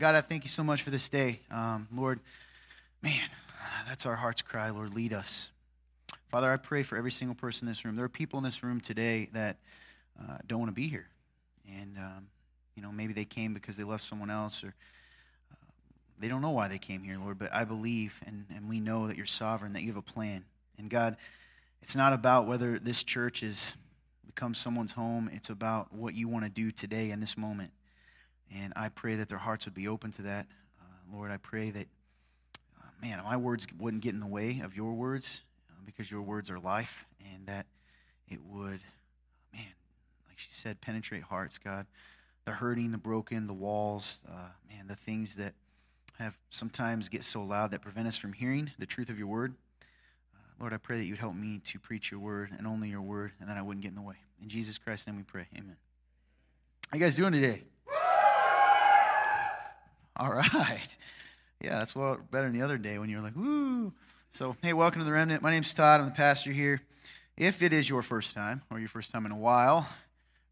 God, I thank you so much for this day. Um, Lord, man, that's our heart's cry. Lord, lead us. Father, I pray for every single person in this room. There are people in this room today that uh, don't want to be here. And, um, you know, maybe they came because they left someone else or uh, they don't know why they came here, Lord. But I believe and, and we know that you're sovereign, that you have a plan. And God, it's not about whether this church has become someone's home, it's about what you want to do today in this moment. And I pray that their hearts would be open to that. Uh, Lord, I pray that, uh, man, my words wouldn't get in the way of your words uh, because your words are life, and that it would, man, like she said, penetrate hearts, God. The hurting, the broken, the walls, uh, man, the things that have sometimes get so loud that prevent us from hearing the truth of your word. Uh, Lord, I pray that you'd help me to preach your word and only your word, and that I wouldn't get in the way. In Jesus Christ's name we pray. Amen. How you guys doing today? All right. Yeah, that's what better than the other day when you were like, woo. So, hey, welcome to the Remnant. My name's Todd. I'm the pastor here. If it is your first time or your first time in a while,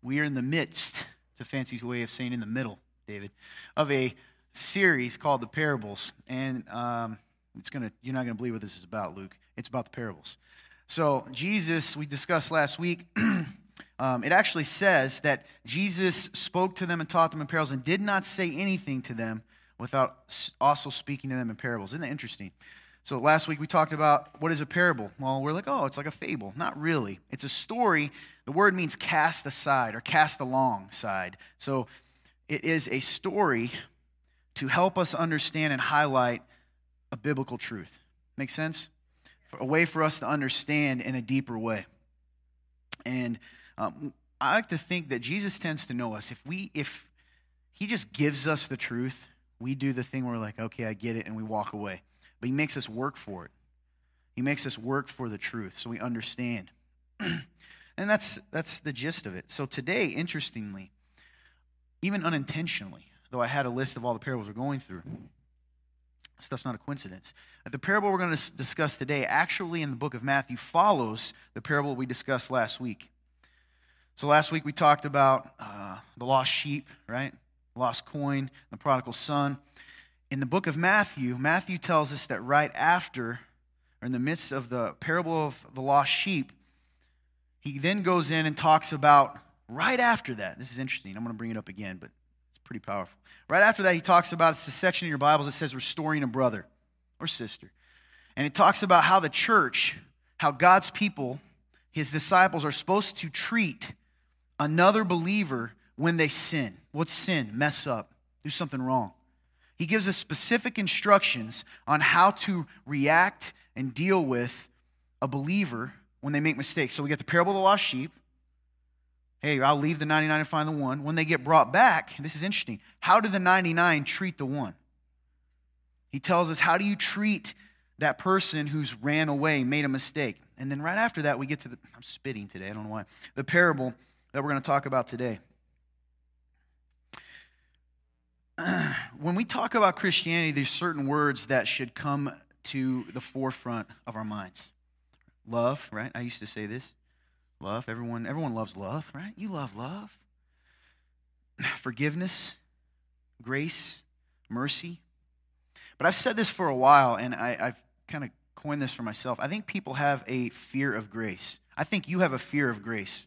we are in the midst, it's a fancy way of saying in the middle, David, of a series called The Parables. And um, it's gonna, you're not going to believe what this is about, Luke. It's about the parables. So, Jesus, we discussed last week, um, it actually says that Jesus spoke to them and taught them in parables and did not say anything to them without also speaking to them in parables. Isn't that interesting? So last week we talked about what is a parable. Well, we're like, oh, it's like a fable. Not really. It's a story. The word means cast aside or cast alongside. So it is a story to help us understand and highlight a biblical truth. Make sense? A way for us to understand in a deeper way. And um, I like to think that Jesus tends to know us. If we, if he just gives us the truth, we do the thing where we're like, okay, I get it, and we walk away. But he makes us work for it. He makes us work for the truth so we understand. and that's that's the gist of it. So today, interestingly, even unintentionally, though I had a list of all the parables we're going through, stuff's not a coincidence. The parable we're going to discuss today, actually in the book of Matthew, follows the parable we discussed last week. So last week we talked about uh, the lost sheep, right? Lost coin, the prodigal son. In the book of Matthew, Matthew tells us that right after, or in the midst of the parable of the lost sheep, he then goes in and talks about right after that. This is interesting. I'm going to bring it up again, but it's pretty powerful. Right after that, he talks about it's the section in your Bibles that says restoring a brother or sister. And it talks about how the church, how God's people, his disciples, are supposed to treat another believer when they sin. What's sin? Mess up, do something wrong. He gives us specific instructions on how to react and deal with a believer when they make mistakes. So we get the parable of the lost sheep. Hey, I'll leave the 99 and find the one. When they get brought back, this is interesting. How do the 99 treat the one? He tells us, how do you treat that person who's ran away, made a mistake? And then right after that, we get to the, I'm spitting today, I don't know why, the parable that we're going to talk about today. when we talk about Christianity, there's certain words that should come to the forefront of our minds. Love, right? I used to say this. Love. Everyone, everyone loves love, right? You love love. Forgiveness, grace, mercy. But I've said this for a while, and I, I've kind of coined this for myself. I think people have a fear of grace. I think you have a fear of grace.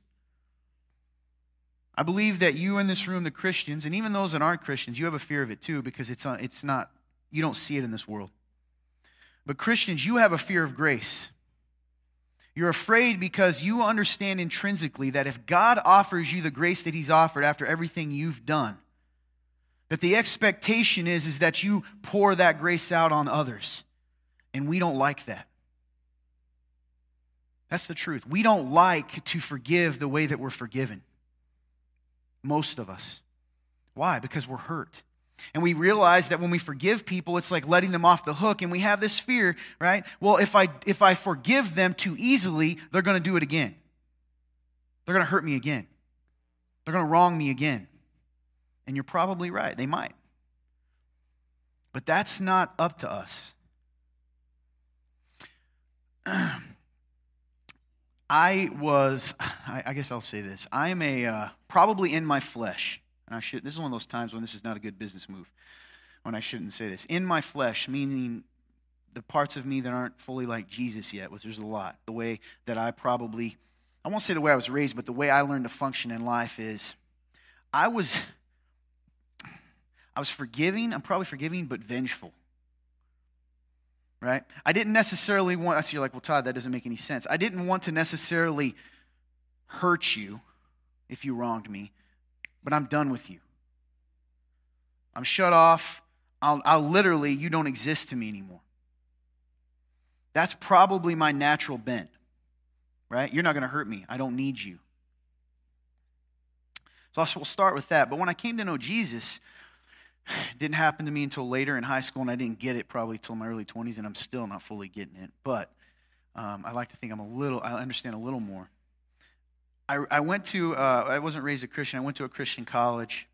I believe that you in this room, the Christians, and even those that aren't Christians, you have a fear of it too because it's, uh, it's not, you don't see it in this world. But Christians, you have a fear of grace. You're afraid because you understand intrinsically that if God offers you the grace that He's offered after everything you've done, that the expectation is, is that you pour that grace out on others. And we don't like that. That's the truth. We don't like to forgive the way that we're forgiven. Most of us. Why? Because we're hurt. And we realize that when we forgive people, it's like letting them off the hook, and we have this fear, right? Well, if I if I forgive them too easily, they're going to do it again. They're going to hurt me again. They're going to wrong me again. And you're probably right. They might. But that's not up to us. I was, I, I, guess I'll say this. I'm a, uh, probably in my flesh. And I should, this is one of those times when this is not a good business move. when I shouldn't say this. In my flesh, meaning the parts of me that aren't fully like Jesus yet, which there's a lot. The way that I probably, I won't say the way I was raised, but the way I learned to function in life is I was, I was forgiving, I'm probably forgiving, but vengeful. Right? I didn't necessarily want, I see you're like, well, Todd, that doesn't make any sense. I didn't want to necessarily hurt you if you wronged me, but I'm done with you. I'm shut off. I'll, I'll literally, you don't exist to me anymore. That's probably my natural bent, right? You're not going to hurt me. I don't need you. So we'll start with that. But when I came to know Jesus, didn't happen to me until later in high school, and I didn't get it probably till my early 20s, and I'm still not fully getting it. But um, I like to think I'm a little, I understand a little more. I, I went to, uh, I wasn't raised a Christian, I went to a Christian college,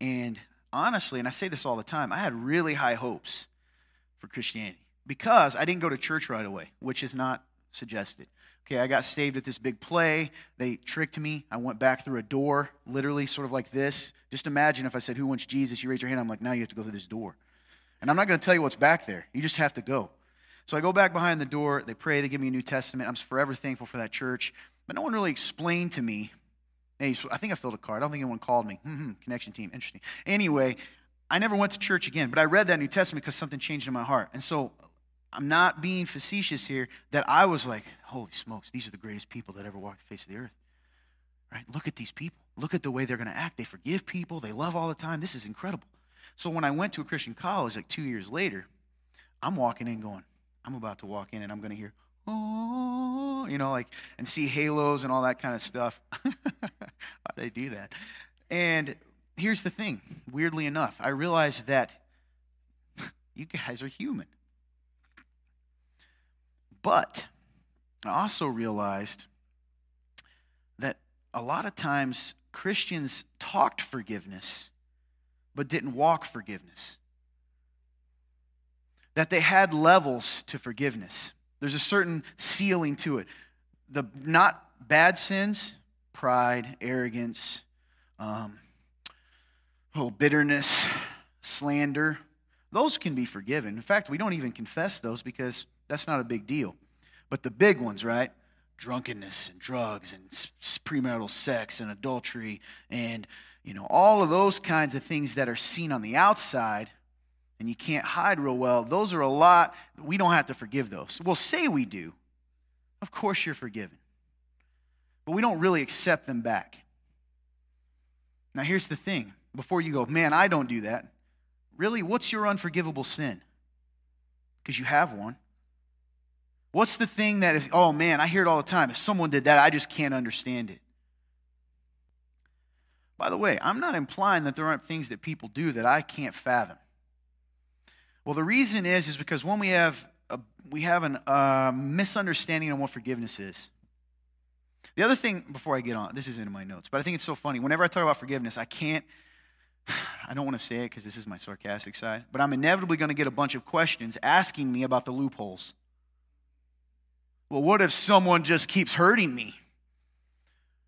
and honestly, and I say this all the time, I had really high hopes for Christianity because I didn't go to church right away, which is not suggested. Okay, I got saved at this big play. They tricked me. I went back through a door, literally, sort of like this. Just imagine if I said, Who wants Jesus? You raise your hand. I'm like, Now you have to go through this door. And I'm not going to tell you what's back there. You just have to go. So I go back behind the door. They pray. They give me a New Testament. I'm forever thankful for that church. But no one really explained to me. Hey, I think I filled a card. I don't think anyone called me. Mm-hmm, connection team. Interesting. Anyway, I never went to church again, but I read that New Testament because something changed in my heart. And so I'm not being facetious here, that I was like, holy smokes, these are the greatest people that ever walked the face of the earth. Right? Look at these people. Look at the way they're going to act. They forgive people, they love all the time. This is incredible. So when I went to a Christian college, like two years later, I'm walking in going, I'm about to walk in and I'm going to hear, oh, you know, like, and see halos and all that kind of stuff. Why they do that? And here's the thing weirdly enough, I realized that you guys are human. But I also realized that a lot of times Christians talked forgiveness, but didn't walk forgiveness. That they had levels to forgiveness. There's a certain ceiling to it. The not bad sins, pride, arrogance, um, oh, bitterness, slander, those can be forgiven. In fact, we don't even confess those because that's not a big deal. But the big ones, right? Drunkenness and drugs and premarital sex and adultery and you know all of those kinds of things that are seen on the outside and you can't hide real well. Those are a lot we don't have to forgive those. We'll say we do. Of course you're forgiven. But we don't really accept them back. Now here's the thing. Before you go, man, I don't do that. Really, what's your unforgivable sin? Because you have one. What's the thing that if, oh man, I hear it all the time. If someone did that, I just can't understand it. By the way, I'm not implying that there aren't things that people do that I can't fathom. Well, the reason is is because when we have a, we have a uh, misunderstanding on what forgiveness is. The other thing, before I get on, this isn't in my notes, but I think it's so funny. Whenever I talk about forgiveness, I can't. I don't want to say it because this is my sarcastic side, but I'm inevitably going to get a bunch of questions asking me about the loopholes. Well, what if someone just keeps hurting me?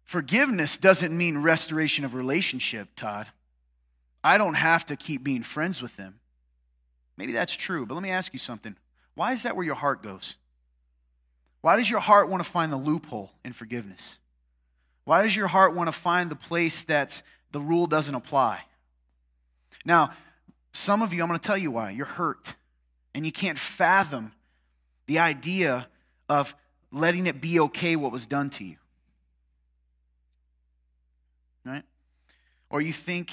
Forgiveness doesn't mean restoration of relationship, Todd. I don't have to keep being friends with them. Maybe that's true, but let me ask you something. Why is that where your heart goes? Why does your heart want to find the loophole in forgiveness? Why does your heart want to find the place that the rule doesn't apply? Now, some of you, I'm going to tell you why. You're hurt, and you can't fathom the idea of letting it be okay what was done to you. Right? Or you think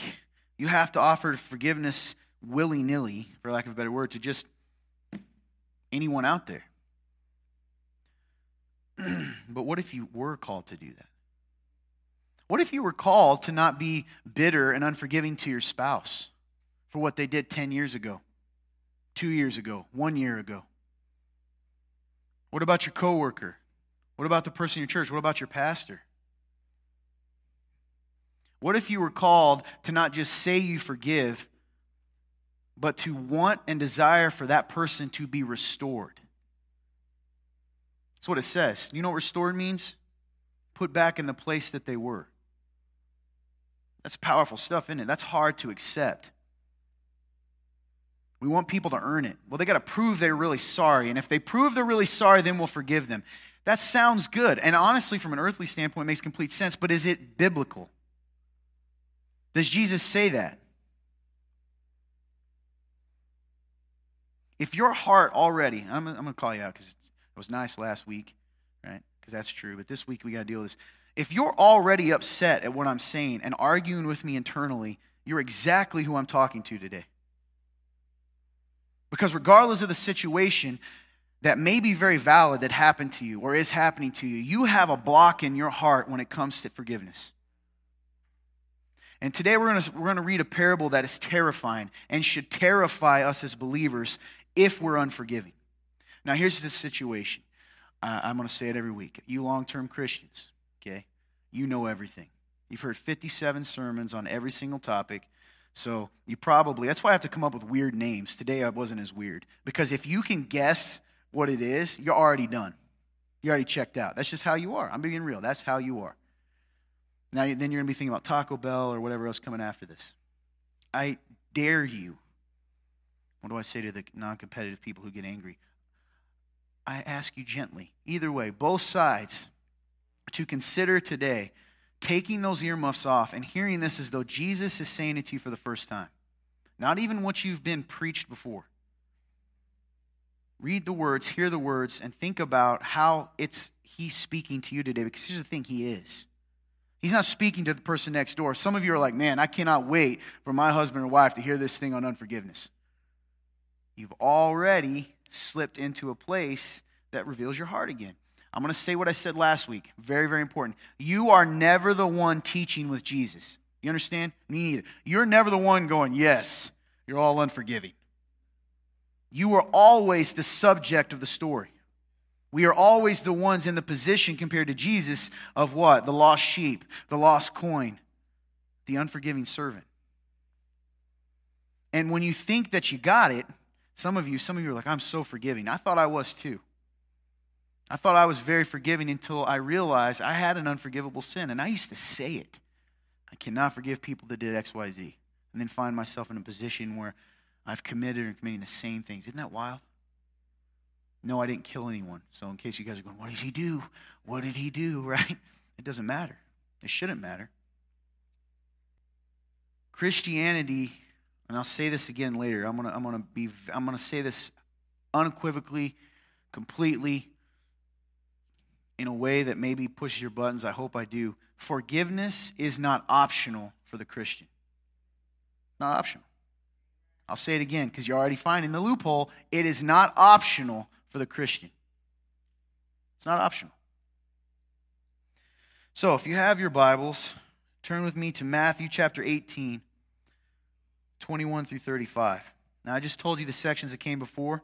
you have to offer forgiveness willy nilly, for lack of a better word, to just anyone out there. but what if you were called to do that? What if you were called to not be bitter and unforgiving to your spouse for what they did 10 years ago, two years ago, one year ago? What about your coworker? What about the person in your church? What about your pastor? What if you were called to not just say you forgive, but to want and desire for that person to be restored? That's what it says. You know what restored means? Put back in the place that they were. That's powerful stuff, isn't it? That's hard to accept. We want people to earn it. Well, they got to prove they're really sorry. And if they prove they're really sorry, then we'll forgive them. That sounds good. And honestly, from an earthly standpoint, makes complete sense. But is it biblical? Does Jesus say that? If your heart already, I'm, I'm going to call you out because it was nice last week, right? Because that's true. But this week we got to deal with this. If you're already upset at what I'm saying and arguing with me internally, you're exactly who I'm talking to today. Because regardless of the situation that may be very valid that happened to you or is happening to you, you have a block in your heart when it comes to forgiveness. And today we're going to, we're to read a parable that is terrifying and should terrify us as believers if we're unforgiving. Now, here's the situation. Uh, I'm going to say it every week. You long term Christians, okay, you know everything. You've heard 57 sermons on every single topic. So you probably, that's why I have to come up with weird names. Today I wasn't as weird. Because if you can guess what it is, you're already done. You're already checked out. That's just how you are. I'm being real. That's how you are. Now, then you're going to be thinking about Taco Bell or whatever else coming after this. I dare you. What do I say to the non competitive people who get angry? I ask you gently, either way, both sides, to consider today taking those earmuffs off and hearing this as though Jesus is saying it to you for the first time. Not even what you've been preached before. Read the words, hear the words, and think about how it's he's speaking to you today because here's the thing he is. He's not speaking to the person next door. Some of you are like, man, I cannot wait for my husband or wife to hear this thing on unforgiveness. You've already slipped into a place that reveals your heart again. I'm going to say what I said last week. Very, very important. You are never the one teaching with Jesus. You understand? Me neither. You're never the one going, yes, you're all unforgiving. You are always the subject of the story. We are always the ones in the position compared to Jesus of what? The lost sheep, the lost coin, the unforgiving servant. And when you think that you got it, some of you, some of you are like, I'm so forgiving. I thought I was too. I thought I was very forgiving until I realized I had an unforgivable sin. And I used to say it. I cannot forgive people that did X, Y, Z. And then find myself in a position where I've committed or committing the same things. Isn't that wild? No, I didn't kill anyone. So, in case you guys are going, what did he do? What did he do? Right? It doesn't matter. It shouldn't matter. Christianity, and I'll say this again later. I'm gonna, I'm gonna be, I'm gonna say this unequivocally, completely, in a way that maybe pushes your buttons. I hope I do. Forgiveness is not optional for the Christian. Not optional. I'll say it again because you're already finding the loophole. It is not optional for the Christian. It's not optional. So, if you have your Bibles, turn with me to Matthew chapter 18, 21 through 35. Now, I just told you the sections that came before.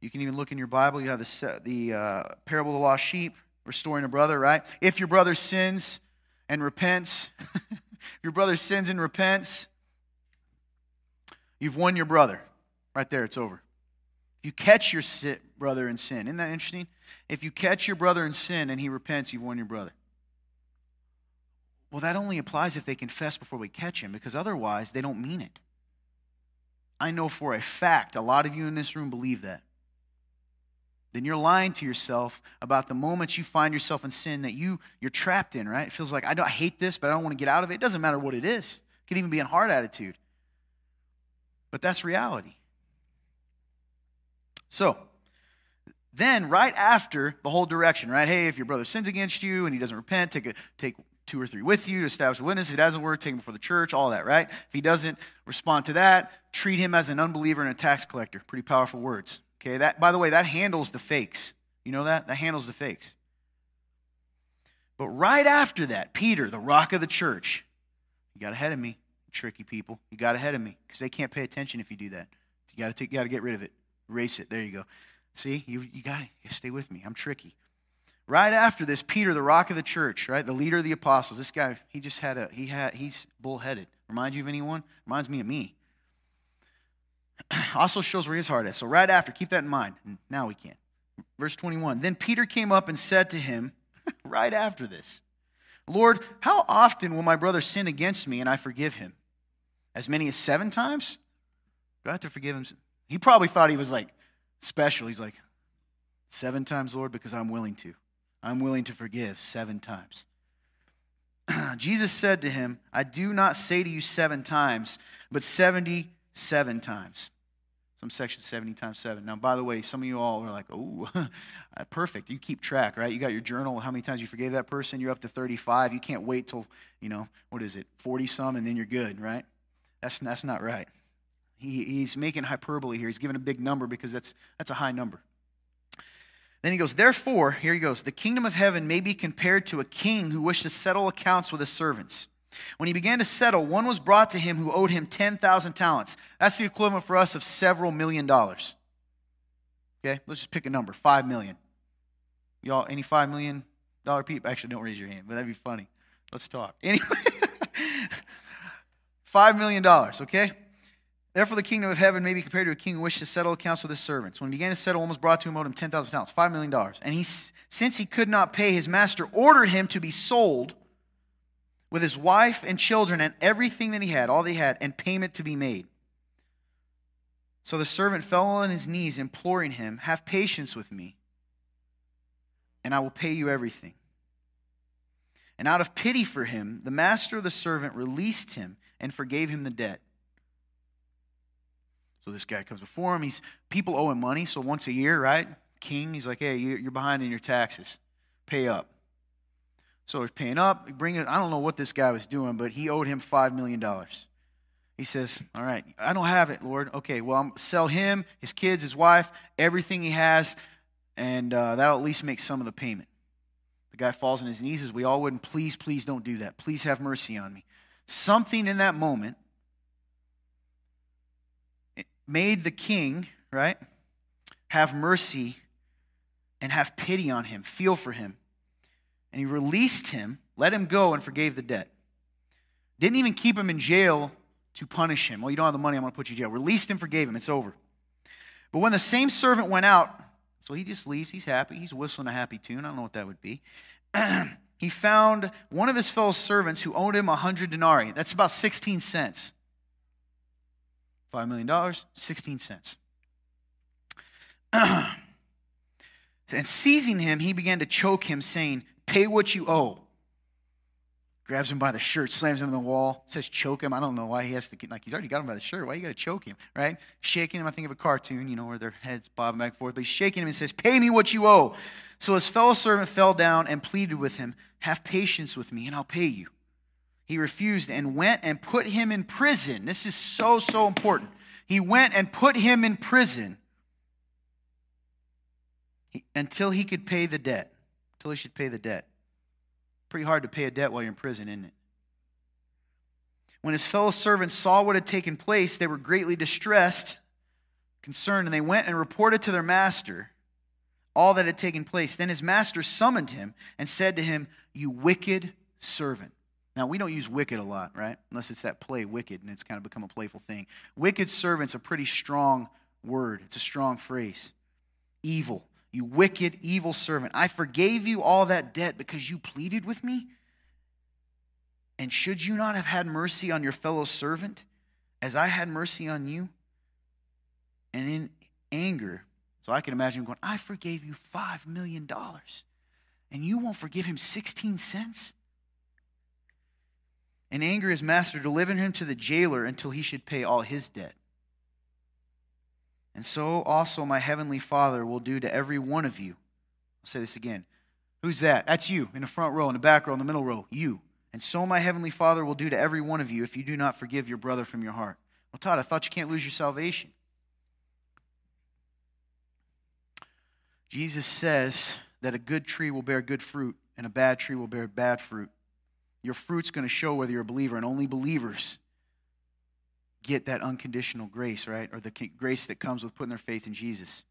You can even look in your Bible. You have the, the uh, parable of the lost sheep, restoring a brother, right? If your brother sins and repents, if your brother sins and repents, you've won your brother. Right there, it's over. If you catch your brother in sin, isn't that interesting? If you catch your brother in sin and he repents, you've won your brother. Well, that only applies if they confess before we catch him, because otherwise they don't mean it. I know for a fact a lot of you in this room believe that then you're lying to yourself about the moments you find yourself in sin that you, you're trapped in, right? It feels like, I, don't, I hate this, but I don't want to get out of it. It doesn't matter what it is, it can even be a hard attitude. But that's reality. So, then right after the whole direction, right? Hey, if your brother sins against you and he doesn't repent, take, a, take two or three with you to establish a witness. If it doesn't work, take him before the church, all that, right? If he doesn't respond to that, treat him as an unbeliever and a tax collector. Pretty powerful words. Okay, that by the way, that handles the fakes. You know that? That handles the fakes. But right after that, Peter, the rock of the church, you got ahead of me, tricky people. You got ahead of me because they can't pay attention if you do that. You got to got to get rid of it. Erase it. There you go. See, you, you got to stay with me. I'm tricky. Right after this, Peter, the rock of the church, right, the leader of the apostles. This guy, he just had a he had he's bullheaded. Remind you of anyone? Reminds me of me. also shows where his heart is. So, right after, keep that in mind. Now we can. Verse 21 Then Peter came up and said to him, right after this, Lord, how often will my brother sin against me and I forgive him? As many as seven times? Do I have to forgive him? He probably thought he was like special. He's like, seven times, Lord, because I'm willing to. I'm willing to forgive seven times. Jesus said to him, I do not say to you seven times, but 77 times. Some section 70 times 7. Now, by the way, some of you all are like, oh, perfect. You keep track, right? You got your journal, how many times you forgave that person. You're up to 35. You can't wait till, you know, what is it, 40 some, and then you're good, right? That's, that's not right. He, he's making hyperbole here. He's giving a big number because that's, that's a high number. Then he goes, Therefore, here he goes, the kingdom of heaven may be compared to a king who wished to settle accounts with his servants. When he began to settle, one was brought to him who owed him 10,000 talents. That's the equivalent for us of several million dollars. Okay, let's just pick a number 5 million. Y'all, any $5 million people? Actually, don't raise your hand, but that'd be funny. Let's talk. Anyway, $5 million, okay? Therefore, the kingdom of heaven may be compared to a king who wished to settle accounts with his servants. When he began to settle, one was brought to him, owed him 10,000 talents, $5 million. And he, since he could not pay, his master ordered him to be sold with his wife and children and everything that he had, all they had, and payment to be made. So the servant fell on his knees, imploring him, Have patience with me, and I will pay you everything. And out of pity for him, the master of the servant released him and forgave him the debt. So this guy comes before him. He's people owe him money, so once a year, right? King, he's like, hey, you're behind in your taxes. Pay up. So he's paying up. Bring I don't know what this guy was doing, but he owed him $5 million. He says, All right, I don't have it, Lord. Okay, well, I'm sell him, his kids, his wife, everything he has, and uh, that'll at least make some of the payment. The guy falls on his knees as we all would, and please, please don't do that. Please have mercy on me. Something in that moment made the king, right, have mercy and have pity on him, feel for him. And he released him, let him go, and forgave the debt. Didn't even keep him in jail to punish him. Well, you don't have the money, I'm going to put you in jail. Released him, forgave him. It's over. But when the same servant went out, so he just leaves, he's happy. He's whistling a happy tune. I don't know what that would be. he found one of his fellow servants who owed him a 100 denarii. That's about 16 cents. $5 million, 16 cents. and seizing him, he began to choke him, saying, Pay what you owe. Grabs him by the shirt, slams him in the wall, says choke him. I don't know why he has to get, like, he's already got him by the shirt. Why you got to choke him, right? Shaking him, I think of a cartoon, you know, where their heads bobbing back and forth. But he's shaking him and says, Pay me what you owe. So his fellow servant fell down and pleaded with him, Have patience with me, and I'll pay you. He refused and went and put him in prison. This is so, so important. He went and put him in prison until he could pay the debt until he should pay the debt. Pretty hard to pay a debt while you're in prison, isn't it? When his fellow servants saw what had taken place, they were greatly distressed, concerned, and they went and reported to their master all that had taken place. Then his master summoned him and said to him, You wicked servant. Now, we don't use wicked a lot, right? Unless it's that play, wicked, and it's kind of become a playful thing. Wicked servant's a pretty strong word, it's a strong phrase. Evil, you wicked, evil servant. I forgave you all that debt because you pleaded with me. And should you not have had mercy on your fellow servant as I had mercy on you? And in anger, so I can imagine him going, I forgave you $5 million, and you won't forgive him 16 cents? In anger, his master delivered him to the jailer until he should pay all his debt. And so also my heavenly Father will do to every one of you. I'll say this again. Who's that? That's you in the front row, in the back row, in the middle row. You. And so my heavenly Father will do to every one of you if you do not forgive your brother from your heart. Well, Todd, I thought you can't lose your salvation. Jesus says that a good tree will bear good fruit and a bad tree will bear bad fruit. Your fruit's going to show whether you're a believer, and only believers get that unconditional grace, right? Or the grace that comes with putting their faith in Jesus.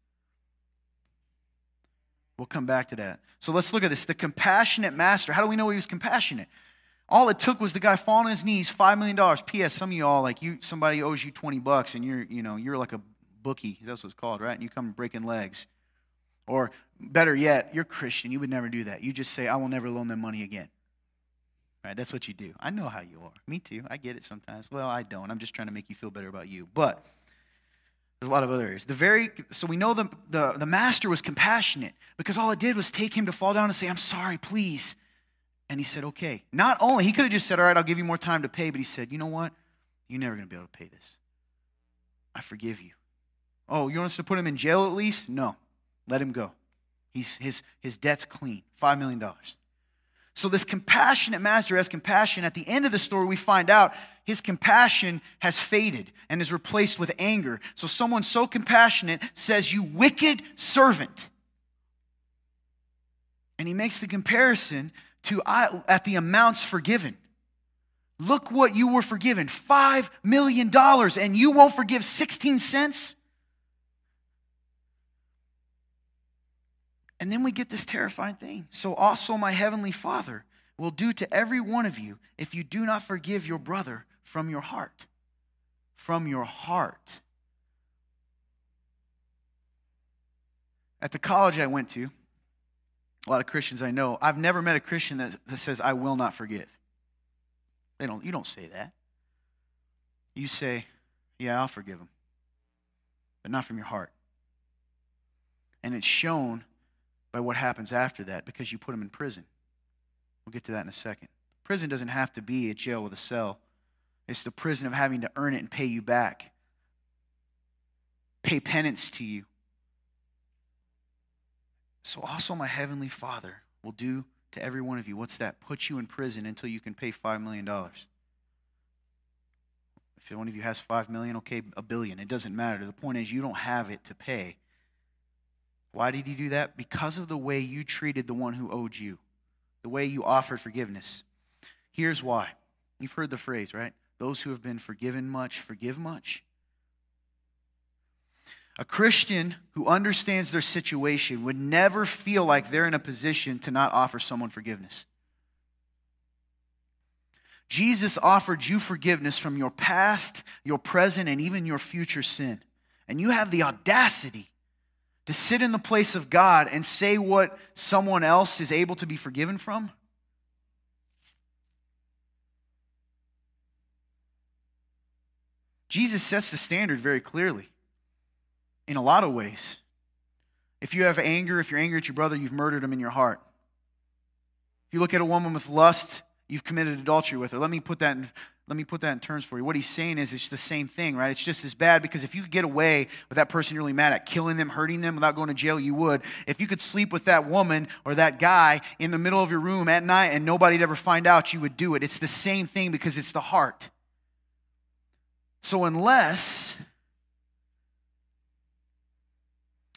We'll come back to that. So let's look at this. The compassionate master. How do we know he was compassionate? All it took was the guy falling on his knees, $5 million. P.S. Some of you all, like you, somebody owes you 20 bucks and you're, you know, you're like a bookie. That's what it's called, right? And you come breaking legs. Or better yet, you're Christian. You would never do that. You just say, I will never loan them money again. Right? That's what you do. I know how you are. Me too. I get it sometimes. Well, I don't. I'm just trying to make you feel better about you. But There's a lot of other areas. The very so we know the, the, the master was compassionate because all it did was take him to fall down and say, I'm sorry, please. And he said, okay. Not only, he could have just said, all right, I'll give you more time to pay, but he said, you know what? You're never going to be able to pay this. I forgive you. Oh, you want us to put him in jail at least? No. Let him go. He's, his, his debt's clean $5 million. So, this compassionate master has compassion. At the end of the story, we find out his compassion has faded and is replaced with anger. So, someone so compassionate says, You wicked servant. And he makes the comparison to at the amounts forgiven. Look what you were forgiven $5 million, and you won't forgive 16 cents? And then we get this terrifying thing. So also my heavenly Father will do to every one of you if you do not forgive your brother from your heart. From your heart. At the college I went to, a lot of Christians I know, I've never met a Christian that, that says, I will not forgive. They don't, you don't say that. You say, Yeah, I'll forgive them, but not from your heart. And it's shown by what happens after that because you put them in prison. We'll get to that in a second. Prison doesn't have to be a jail with a cell, it's the prison of having to earn it and pay you back, pay penance to you. So, also, my heavenly Father will do to every one of you. What's that? Put you in prison until you can pay $5 million. If one of you has 5 million, okay, a billion. It doesn't matter. The point is, you don't have it to pay. Why did he do that? Because of the way you treated the one who owed you, the way you offered forgiveness. Here's why. You've heard the phrase, right? Those who have been forgiven much, forgive much. A Christian who understands their situation would never feel like they're in a position to not offer someone forgiveness. Jesus offered you forgiveness from your past, your present, and even your future sin. And you have the audacity to sit in the place of God and say what someone else is able to be forgiven from? Jesus sets the standard very clearly in a lot of ways. If you have anger, if you're angry at your brother, you've murdered him in your heart. If you look at a woman with lust, you've committed adultery with her. Let me put that in, let me put that in terms for you. What he's saying is it's the same thing, right? It's just as bad because if you could get away with that person you're really mad at, killing them, hurting them without going to jail, you would. If you could sleep with that woman or that guy in the middle of your room at night and nobody'd ever find out, you would do it. It's the same thing because it's the heart. So unless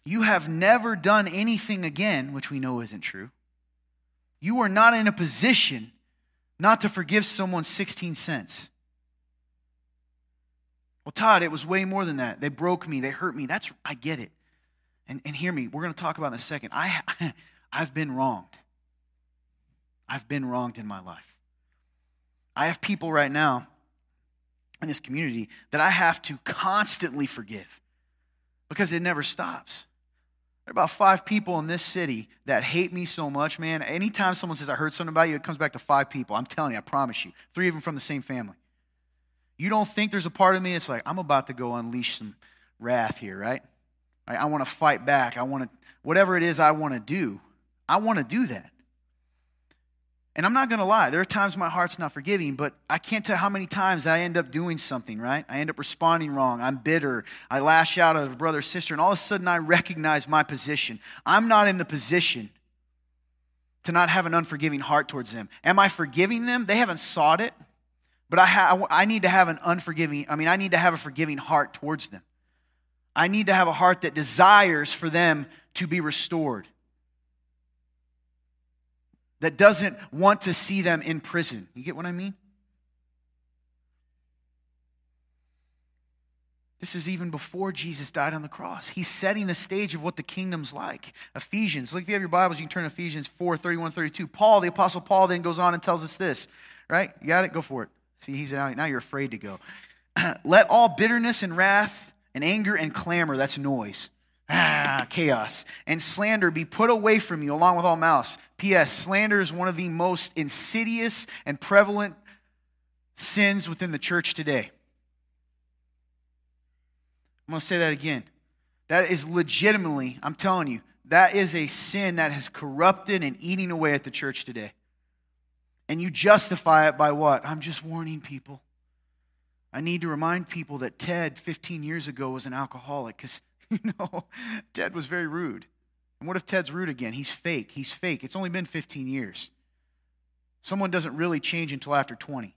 you have never done anything again, which we know isn't true, you are not in a position not to forgive someone 16 cents. Well, Todd, it was way more than that. They broke me, they hurt me. That's I get it. And, and hear me, we're going to talk about in a second. I, I've been wronged. I've been wronged in my life. I have people right now in this community that I have to constantly forgive because it never stops. There are about five people in this city that hate me so much, man. Anytime someone says, I heard something about you, it comes back to five people. I'm telling you, I promise you. Three of them from the same family. You don't think there's a part of me that's like, I'm about to go unleash some wrath here, right? I, I want to fight back. I want to, whatever it is I want to do, I want to do that. And I'm not going to lie, there are times my heart's not forgiving, but I can't tell how many times I end up doing something, right? I end up responding wrong. I'm bitter. I lash out at a brother or sister, and all of a sudden I recognize my position. I'm not in the position to not have an unforgiving heart towards them. Am I forgiving them? They haven't sought it, but I, ha- I need to have an unforgiving, I mean, I need to have a forgiving heart towards them. I need to have a heart that desires for them to be restored that doesn't want to see them in prison. You get what I mean? This is even before Jesus died on the cross. He's setting the stage of what the kingdom's like. Ephesians. Look, if you have your Bibles, you can turn to Ephesians 4 31, 32. Paul, the Apostle Paul, then goes on and tells us this, right? You got it? Go for it. See, he's now, now you're afraid to go. Let all bitterness and wrath and anger and clamor, that's noise, ah, chaos, and slander be put away from you along with all malice. P.S. Slander is one of the most insidious and prevalent sins within the church today. I'm going to say that again. That is legitimately, I'm telling you, that is a sin that has corrupted and eating away at the church today. And you justify it by what? I'm just warning people. I need to remind people that Ted 15 years ago was an alcoholic because, you know, Ted was very rude. And what if Ted's rude again? He's fake. He's fake. It's only been 15 years. Someone doesn't really change until after 20.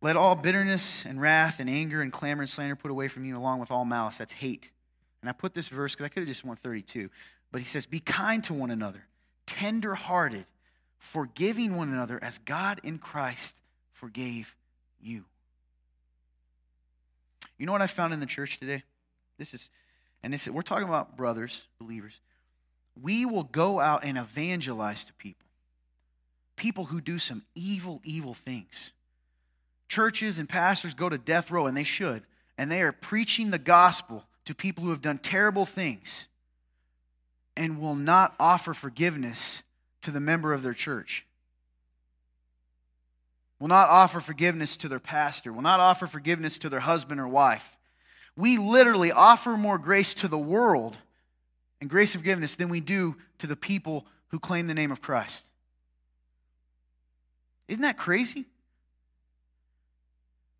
Let all bitterness and wrath and anger and clamor and slander put away from you, along with all malice. That's hate. And I put this verse because I could have just won 32. But he says, Be kind to one another, tender hearted, forgiving one another as God in Christ forgave you. You know what I found in the church today? This is, and this, we're talking about brothers, believers. We will go out and evangelize to people, people who do some evil, evil things. Churches and pastors go to death row, and they should, and they are preaching the gospel to people who have done terrible things and will not offer forgiveness to the member of their church. Will not offer forgiveness to their pastor, will not offer forgiveness to their husband or wife. We literally offer more grace to the world and grace of forgiveness than we do to the people who claim the name of Christ. Isn't that crazy?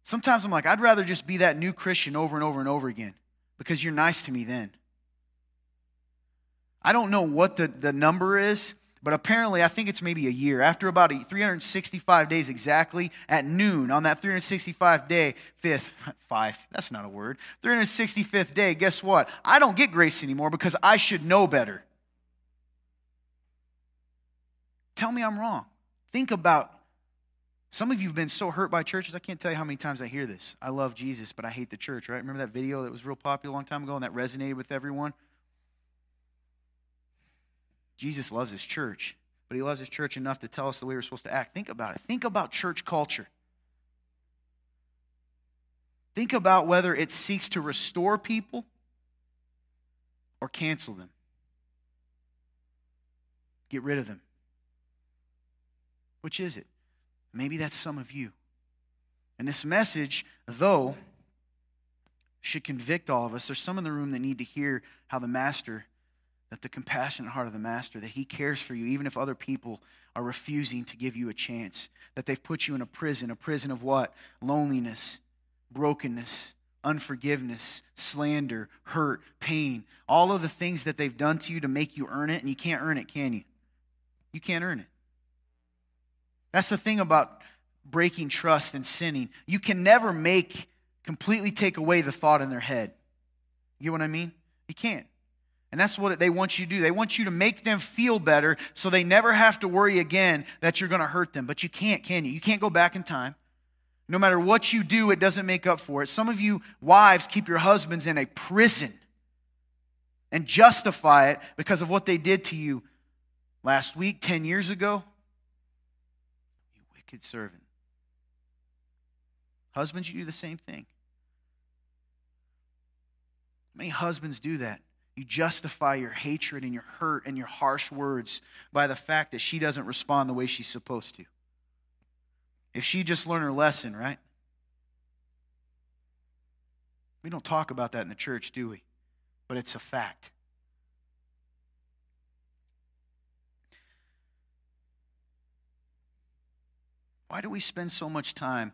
Sometimes I'm like, I'd rather just be that new Christian over and over and over again because you're nice to me then. I don't know what the, the number is, but apparently I think it's maybe a year. After about 365 days exactly, at noon on that 365 day, fifth, five, that's not a word, 365th day, guess what? I don't get grace anymore because I should know better. Tell me I'm wrong. Think about some of you have been so hurt by churches. I can't tell you how many times I hear this. I love Jesus, but I hate the church, right? Remember that video that was real popular a long time ago and that resonated with everyone? Jesus loves his church, but he loves his church enough to tell us the way we're supposed to act. Think about it. Think about church culture. Think about whether it seeks to restore people or cancel them, get rid of them. Which is it? Maybe that's some of you. And this message, though, should convict all of us. There's some in the room that need to hear how the Master that the compassionate heart of the Master, that He cares for you, even if other people are refusing to give you a chance, that they've put you in a prison, a prison of what? Loneliness, brokenness, unforgiveness, slander, hurt, pain, all of the things that they've done to you to make you earn it, and you can't earn it, can you? You can't earn it. That's the thing about breaking trust and sinning. You can never make, completely take away the thought in their head. You get what I mean? You can't. And that's what they want you to do. They want you to make them feel better so they never have to worry again that you're going to hurt them. But you can't, can you? You can't go back in time. No matter what you do, it doesn't make up for it. Some of you wives keep your husbands in a prison and justify it because of what they did to you last week, 10 years ago. You wicked servant. Husbands, you do the same thing. Many husbands do that. You justify your hatred and your hurt and your harsh words by the fact that she doesn't respond the way she's supposed to. If she just learned her lesson, right? We don't talk about that in the church, do we? But it's a fact. Why do we spend so much time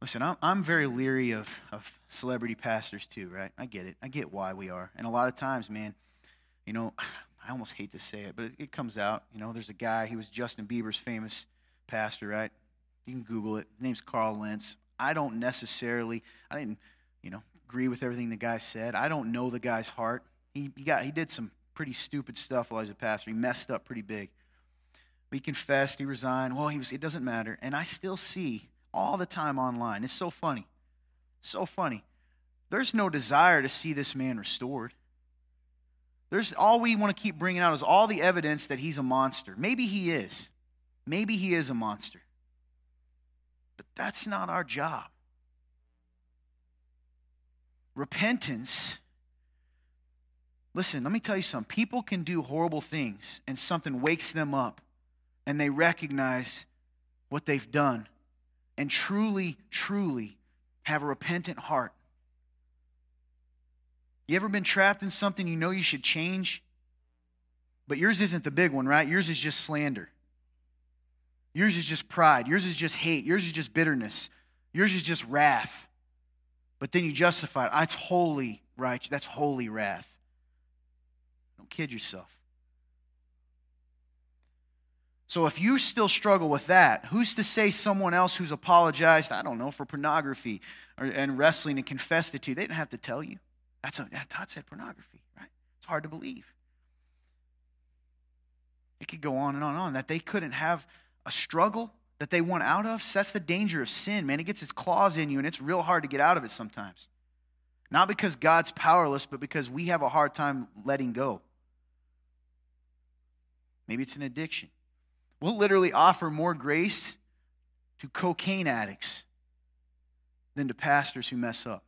Listen, I'm, I'm very leery of, of celebrity pastors too, right? I get it. I get why we are. And a lot of times, man, you know, I almost hate to say it, but it, it comes out. You know, there's a guy, he was Justin Bieber's famous pastor, right? You can Google it. His name's Carl Lentz. I don't necessarily, I didn't, you know, agree with everything the guy said. I don't know the guy's heart. He, he got, he did some pretty stupid stuff while he was a pastor. He messed up pretty big. But he confessed, he resigned. Well, he was, it doesn't matter. And I still see all the time online. It's so funny. So funny. There's no desire to see this man restored. There's all we want to keep bringing out is all the evidence that he's a monster. Maybe he is. Maybe he is a monster. But that's not our job. Repentance. Listen, let me tell you something. People can do horrible things and something wakes them up and they recognize what they've done and truly, truly have a repentant heart. You ever been trapped in something you know you should change? But yours isn't the big one, right? Yours is just slander. Yours is just pride. Yours is just hate. Yours is just bitterness. Yours is just wrath. But then you justify it. That's holy right. That's holy wrath. Don't kid yourself. So if you still struggle with that, who's to say someone else who's apologized, I don't know, for pornography or, and wrestling and confessed it to you? They didn't have to tell you. That's a, Todd said pornography, right? It's hard to believe. It could go on and on and on. That they couldn't have a struggle that they want out of. So that's the danger of sin, man. It gets its claws in you, and it's real hard to get out of it sometimes. Not because God's powerless, but because we have a hard time letting go. Maybe it's an addiction. We'll literally offer more grace to cocaine addicts than to pastors who mess up.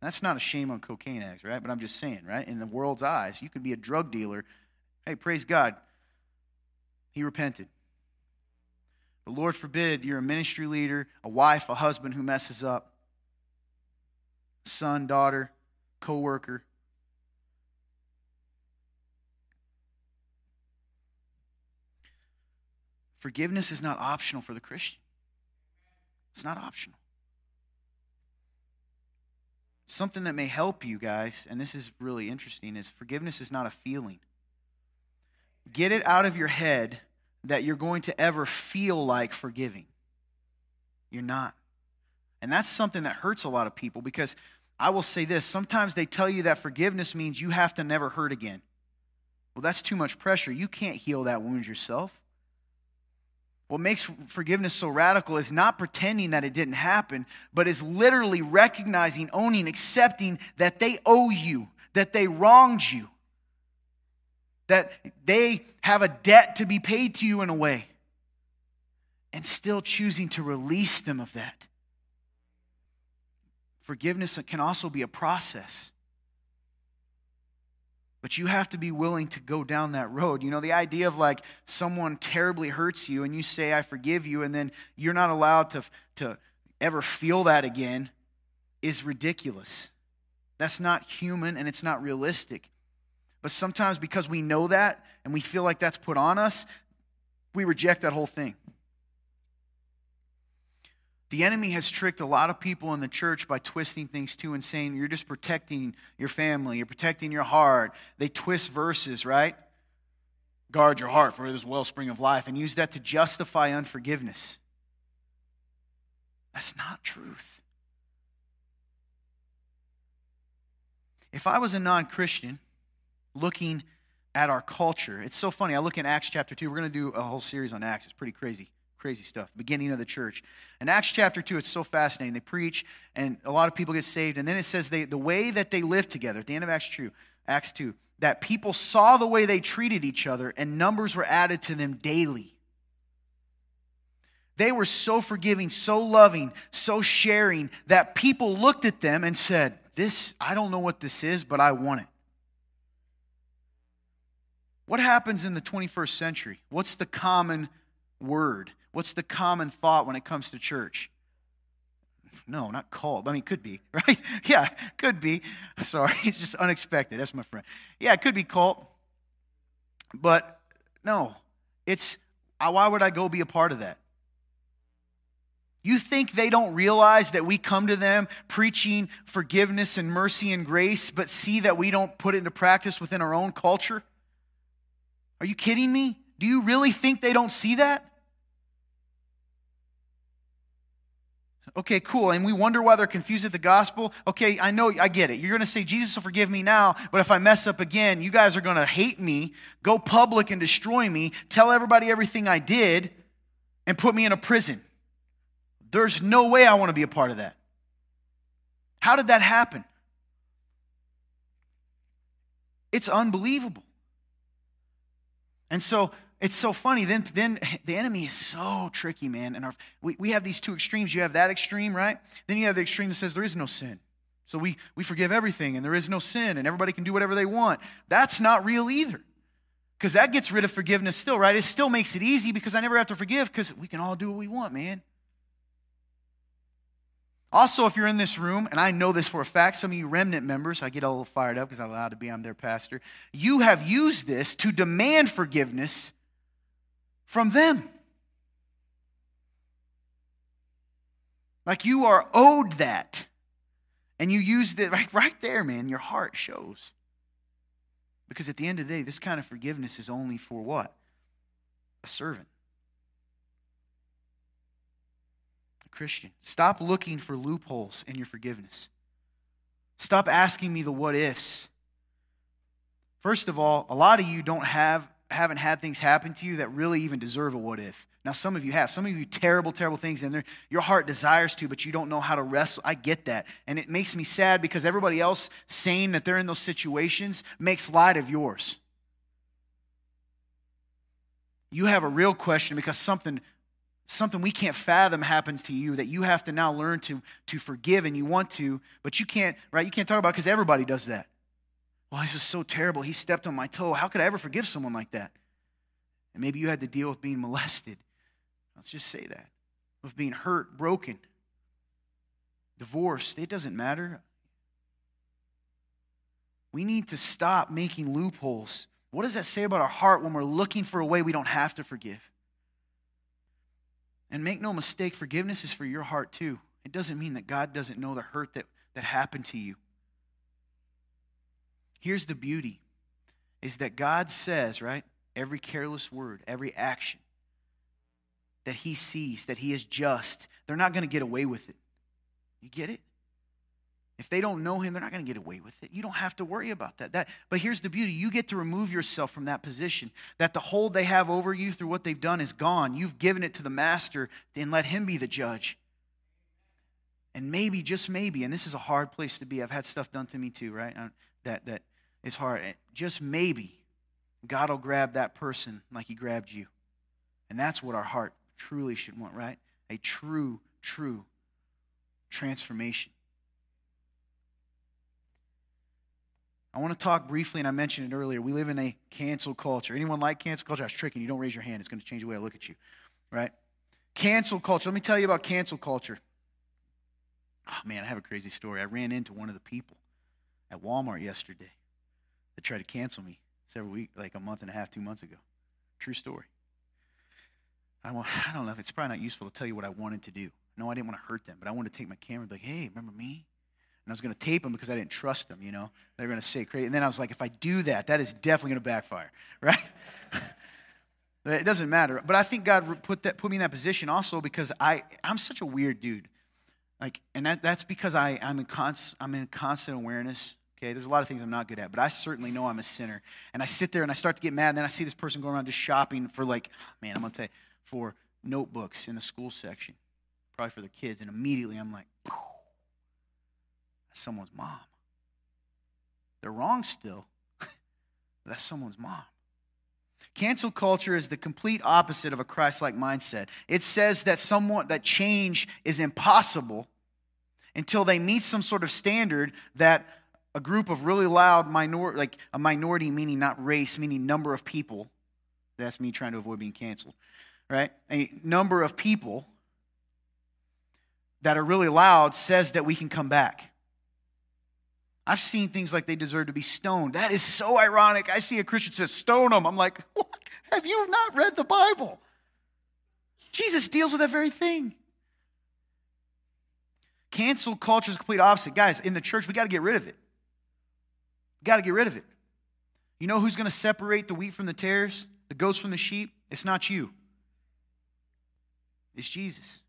That's not a shame on cocaine addicts, right? But I'm just saying, right? In the world's eyes, you could be a drug dealer. Hey, praise God. He repented. But Lord forbid you're a ministry leader, a wife, a husband who messes up, son, daughter, co worker. Forgiveness is not optional for the Christian. It's not optional. Something that may help you guys, and this is really interesting, is forgiveness is not a feeling. Get it out of your head that you're going to ever feel like forgiving. You're not. And that's something that hurts a lot of people because I will say this sometimes they tell you that forgiveness means you have to never hurt again. Well, that's too much pressure. You can't heal that wound yourself. What makes forgiveness so radical is not pretending that it didn't happen, but is literally recognizing, owning, accepting that they owe you, that they wronged you, that they have a debt to be paid to you in a way, and still choosing to release them of that. Forgiveness can also be a process. But you have to be willing to go down that road. You know, the idea of like someone terribly hurts you and you say, I forgive you, and then you're not allowed to, to ever feel that again is ridiculous. That's not human and it's not realistic. But sometimes because we know that and we feel like that's put on us, we reject that whole thing. The enemy has tricked a lot of people in the church by twisting things too and saying you're just protecting your family, you're protecting your heart. They twist verses, right? Guard your heart for this wellspring of life and use that to justify unforgiveness. That's not truth. If I was a non Christian looking at our culture, it's so funny. I look in Acts chapter 2. We're going to do a whole series on Acts. It's pretty crazy crazy stuff. Beginning of the church. In Acts chapter 2, it's so fascinating. They preach, and a lot of people get saved. And then it says they, the way that they lived together, at the end of Acts 2, Acts 2, that people saw the way they treated each other, and numbers were added to them daily. They were so forgiving, so loving, so sharing that people looked at them and said, This, I don't know what this is, but I want it. What happens in the 21st century? What's the common word? What's the common thought when it comes to church? No, not cult. I mean, could be, right? Yeah, could be. Sorry, it's just unexpected. That's my friend. Yeah, it could be cult. But no, it's uh, why would I go be a part of that? You think they don't realize that we come to them preaching forgiveness and mercy and grace, but see that we don't put it into practice within our own culture? Are you kidding me? Do you really think they don't see that? Okay, cool. And we wonder why they're confused at the gospel. Okay, I know, I get it. You're going to say, Jesus will forgive me now, but if I mess up again, you guys are going to hate me, go public and destroy me, tell everybody everything I did, and put me in a prison. There's no way I want to be a part of that. How did that happen? It's unbelievable. And so it's so funny. Then, then the enemy is so tricky, man. And our, we, we have these two extremes. You have that extreme, right? Then you have the extreme that says there is no sin. So we, we forgive everything and there is no sin and everybody can do whatever they want. That's not real either. Because that gets rid of forgiveness still, right? It still makes it easy because I never have to forgive because we can all do what we want, man. Also, if you're in this room, and I know this for a fact, some of you remnant members, I get a little fired up because I'm allowed to be, I'm their pastor. You have used this to demand forgiveness from them. Like you are owed that. And you use it right, right there, man. Your heart shows. Because at the end of the day, this kind of forgiveness is only for what? A servant. A Christian. Stop looking for loopholes in your forgiveness. Stop asking me the what ifs. First of all, a lot of you don't have haven't had things happen to you that really even deserve a what if. Now, some of you have. Some of you terrible, terrible things in there. Your heart desires to, but you don't know how to wrestle. I get that. And it makes me sad because everybody else saying that they're in those situations makes light of yours. You have a real question because something something we can't fathom happens to you that you have to now learn to, to forgive and you want to, but you can't, right? You can't talk about because everybody does that. This is so terrible. He stepped on my toe. How could I ever forgive someone like that? And maybe you had to deal with being molested. Let's just say that. With being hurt, broken, divorced. It doesn't matter. We need to stop making loopholes. What does that say about our heart when we're looking for a way we don't have to forgive? And make no mistake, forgiveness is for your heart too. It doesn't mean that God doesn't know the hurt that, that happened to you. Here's the beauty is that God says, right? Every careless word, every action that He sees, that He is just, they're not going to get away with it. You get it? If they don't know him, they're not going to get away with it. You don't have to worry about that. that. But here's the beauty you get to remove yourself from that position. That the hold they have over you through what they've done is gone. You've given it to the master, then let him be the judge. And maybe, just maybe, and this is a hard place to be. I've had stuff done to me too, right? Uh, that, that is hard. Just maybe, God will grab that person like he grabbed you. And that's what our heart truly should want, right? A true, true transformation. I want to talk briefly, and I mentioned it earlier. We live in a cancel culture. Anyone like cancel culture? I was tricking you. Don't raise your hand. It's going to change the way I look at you, right? Cancel culture. Let me tell you about cancel culture. Oh, man, I have a crazy story. I ran into one of the people at Walmart yesterday tried to cancel me several weeks, like a month and a half, two months ago. True story. I, I don't know if it's probably not useful to tell you what I wanted to do. No, I didn't want to hurt them, but I wanted to take my camera and be like, hey, remember me? And I was going to tape them because I didn't trust them, you know. They were going to say crazy. And then I was like, if I do that, that is definitely going to backfire, right? it doesn't matter. But I think God put, that, put me in that position also because I, I'm such a weird dude. Like, and that, that's because I, I'm, in const, I'm in constant awareness. Okay, there's a lot of things I'm not good at, but I certainly know I'm a sinner. And I sit there and I start to get mad, and then I see this person going around just shopping for, like, man, I'm going to tell you, for notebooks in the school section, probably for the kids. And immediately I'm like, that's someone's mom. They're wrong still. that's someone's mom. Cancel culture is the complete opposite of a Christ-like mindset. It says that someone that change is impossible until they meet some sort of standard that a group of really loud minority, like a minority meaning not race, meaning number of people. That's me trying to avoid being canceled, right? A number of people that are really loud says that we can come back. I've seen things like they deserve to be stoned. That is so ironic. I see a Christian says, stone them. I'm like, what? Have you not read the Bible? Jesus deals with that very thing. Cancel culture is the complete opposite. Guys, in the church, we got to get rid of it. Got to get rid of it. You know who's going to separate the wheat from the tares, the goats from the sheep? It's not you, it's Jesus.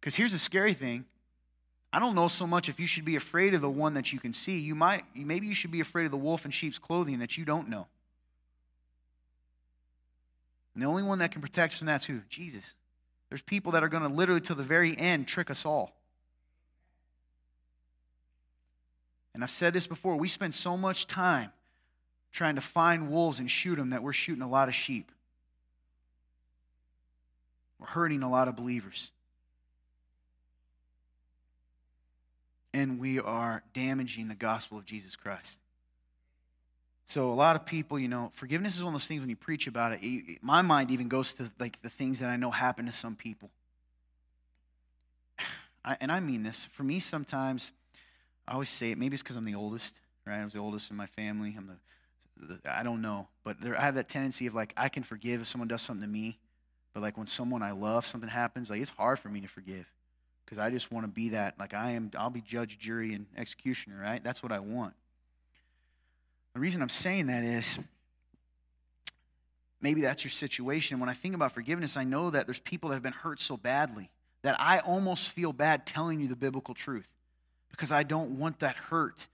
Because here's the scary thing I don't know so much if you should be afraid of the one that you can see. You might, maybe you should be afraid of the wolf in sheep's clothing that you don't know. And the only one that can protect us from that's who? Jesus. There's people that are going to literally, to the very end, trick us all. And I've said this before we spend so much time trying to find wolves and shoot them that we're shooting a lot of sheep. We're hurting a lot of believers. and we are damaging the gospel of Jesus Christ. So a lot of people, you know, forgiveness is one of those things when you preach about it, my mind even goes to like the things that I know happen to some people. I, and I mean this, for me sometimes, I always say it, maybe it's because I'm the oldest, right? I was the oldest in my family. I'm the, the I don't know. But there, I have that tendency of like, I can forgive if someone does something to me. But like when someone I love, something happens, like it's hard for me to forgive because I just want to be that. Like I am, I'll be judge, jury, and executioner, right? That's what I want. The reason I'm saying that is maybe that's your situation. When I think about forgiveness, I know that there's people that have been hurt so badly that I almost feel bad telling you the biblical truth because I don't want that hurt.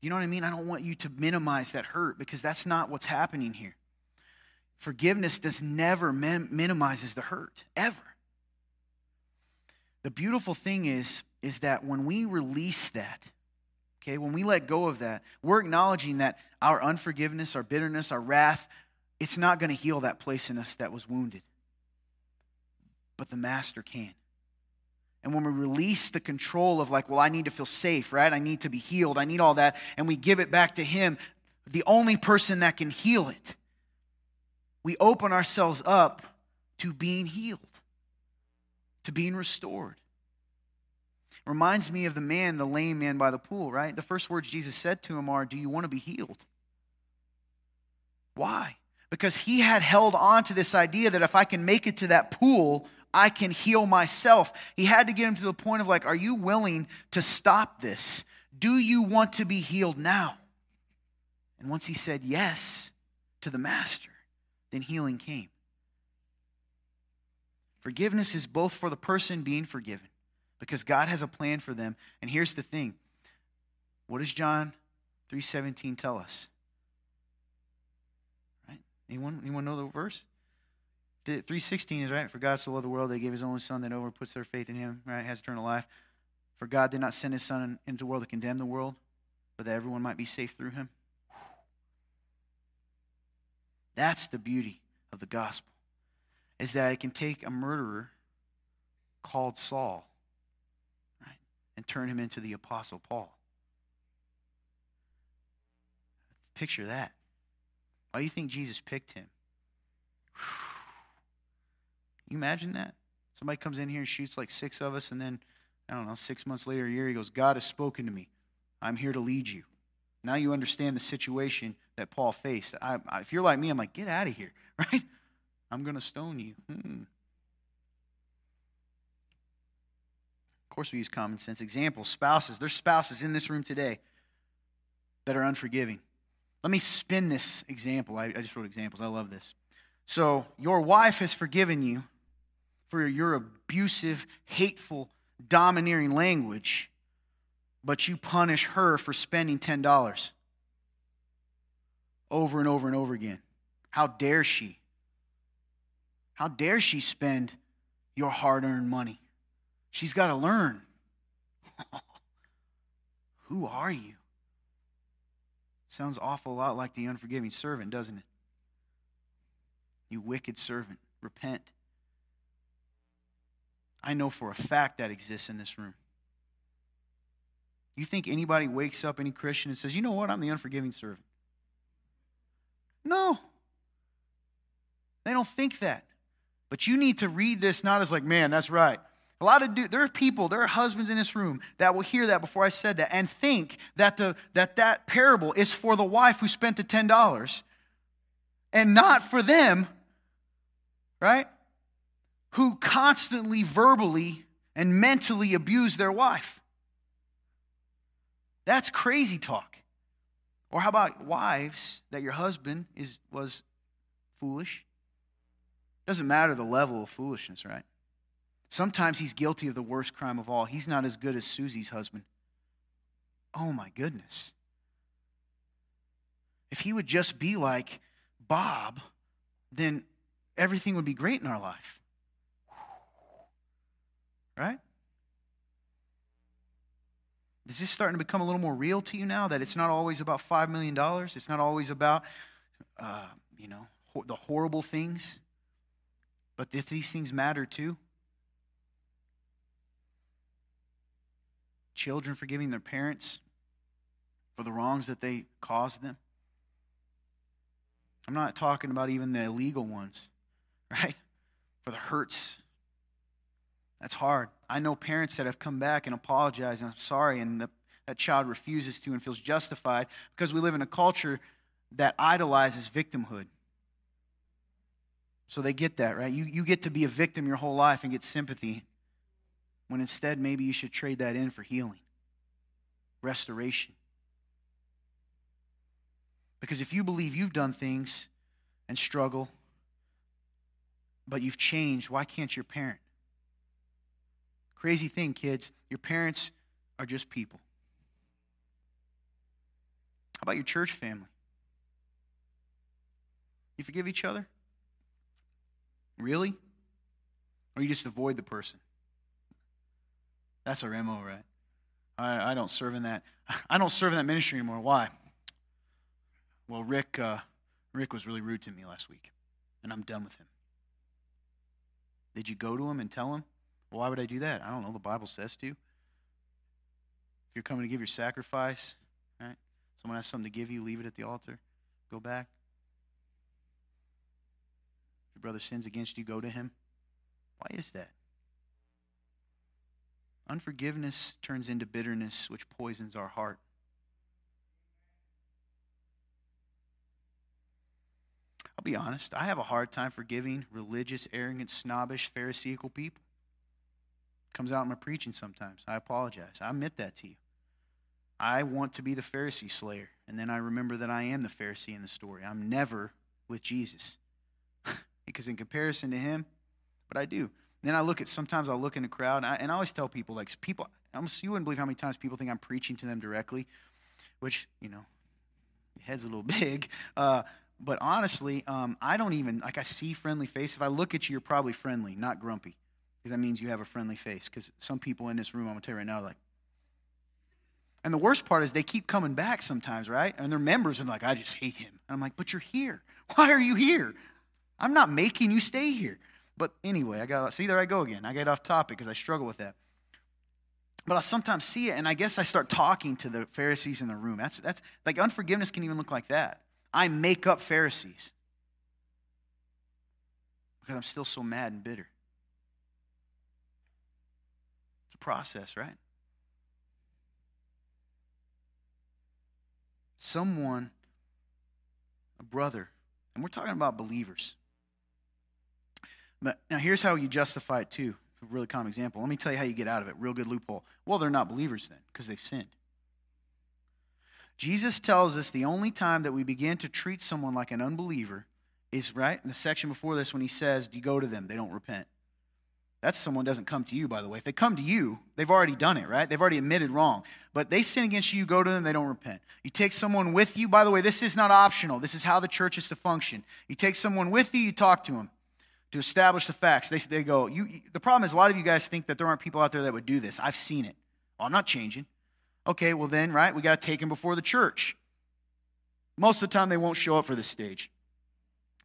You know what I mean? I don't want you to minimize that hurt because that's not what's happening here. Forgiveness does never min- minimizes the hurt ever. The beautiful thing is is that when we release that, okay, when we let go of that, we're acknowledging that our unforgiveness, our bitterness, our wrath, it's not going to heal that place in us that was wounded. But the master can. And when we release the control of, like, well, I need to feel safe, right? I need to be healed. I need all that. And we give it back to Him, the only person that can heal it, we open ourselves up to being healed, to being restored. Reminds me of the man, the lame man by the pool, right? The first words Jesus said to him are, Do you want to be healed? Why? Because he had held on to this idea that if I can make it to that pool, I can heal myself. He had to get him to the point of like, are you willing to stop this? Do you want to be healed now? And once he said yes to the master, then healing came. Forgiveness is both for the person being forgiven because God has a plan for them. And here's the thing. What does John 3:17 tell us? Right? Anyone anyone know the verse? 316 is right. For God so loved the world, they gave his only son that over puts their faith in him, right, has eternal life. For God did not send his son into the world to condemn the world, but that everyone might be safe through him. That's the beauty of the gospel, is that I can take a murderer called Saul, right, and turn him into the apostle Paul. Picture that. Why do you think Jesus picked him? Whew you imagine that? Somebody comes in here and shoots like six of us, and then, I don't know, six months later, a year, he goes, God has spoken to me. I'm here to lead you. Now you understand the situation that Paul faced. I, I, if you're like me, I'm like, get out of here, right? I'm going to stone you. Hmm. Of course, we use common sense. Examples spouses. There's spouses in this room today that are unforgiving. Let me spin this example. I, I just wrote examples. I love this. So, your wife has forgiven you for your abusive, hateful, domineering language, but you punish her for spending $10 over and over and over again. How dare she? How dare she spend your hard earned money? She's got to learn. Who are you? Sounds awful lot like the unforgiving servant, doesn't it? You wicked servant, repent. I know for a fact that exists in this room. You think anybody wakes up, any Christian, and says, you know what, I'm the unforgiving servant? No. They don't think that. But you need to read this not as like, man, that's right. A lot of there are people, there are husbands in this room that will hear that before I said that and think that the, that, that parable is for the wife who spent the $10 and not for them, right? Who constantly verbally and mentally abuse their wife. That's crazy talk. Or how about wives that your husband is was foolish? Doesn't matter the level of foolishness, right? Sometimes he's guilty of the worst crime of all. He's not as good as Susie's husband. Oh my goodness. If he would just be like Bob, then everything would be great in our life. Right? Is this starting to become a little more real to you now that it's not always about $5 million? It's not always about, uh, you know, the horrible things, but that these things matter too? Children forgiving their parents for the wrongs that they caused them. I'm not talking about even the illegal ones, right? For the hurts That's hard. I know parents that have come back and apologized and I'm sorry, and the, that child refuses to and feels justified because we live in a culture that idolizes victimhood. So they get that, right? You, you get to be a victim your whole life and get sympathy when instead maybe you should trade that in for healing, restoration. Because if you believe you've done things and struggle, but you've changed, why can't your parent? Crazy thing, kids, your parents are just people. How about your church family? You forgive each other? Really? Or you just avoid the person? That's our MO, right? I, I don't serve in that. I don't serve in that ministry anymore. Why? Well, Rick, uh, Rick was really rude to me last week, and I'm done with him. Did you go to him and tell him? Why would I do that? I don't know. The Bible says to. If you're coming to give your sacrifice, right? Someone has something to give you, leave it at the altar. Go back. If your brother sins against you, go to him. Why is that? Unforgiveness turns into bitterness, which poisons our heart. I'll be honest, I have a hard time forgiving religious, arrogant, snobbish, Pharisaical people. Comes out in my preaching sometimes. I apologize. I admit that to you. I want to be the Pharisee slayer. And then I remember that I am the Pharisee in the story. I'm never with Jesus. because in comparison to him, but I do. Then I look at sometimes I'll look in the crowd, and I, and I always tell people, like, people, almost, you wouldn't believe how many times people think I'm preaching to them directly, which, you know, head's a little big. Uh, but honestly, um, I don't even, like, I see friendly face. If I look at you, you're probably friendly, not grumpy, because that means you have a friendly face. Because some people in this room, I'm going to tell you right now, like, and the worst part is they keep coming back sometimes, right? And they're members and like, I just hate him. And I'm like, but you're here. Why are you here? I'm not making you stay here. But anyway, I got see there I go again. I get off topic because I struggle with that. But I sometimes see it, and I guess I start talking to the Pharisees in the room. That's that's like unforgiveness can even look like that. I make up Pharisees because I'm still so mad and bitter. It's a process, right? Someone, a brother, and we're talking about believers. But now here's how you justify it too. A really common example. Let me tell you how you get out of it. Real good loophole. Well, they're not believers then because they've sinned. Jesus tells us the only time that we begin to treat someone like an unbeliever is right in the section before this when he says, You go to them, they don't repent. That's someone doesn't come to you, by the way. If they come to you, they've already done it, right? They've already admitted wrong. But they sin against you, you go to them, they don't repent. You take someone with you, by the way, this is not optional. This is how the church is to function. You take someone with you, you talk to them to establish the facts. They, they go, you, the problem is a lot of you guys think that there aren't people out there that would do this. I've seen it. Well, I'm not changing. Okay, well then, right, we got to take him before the church. Most of the time, they won't show up for this stage.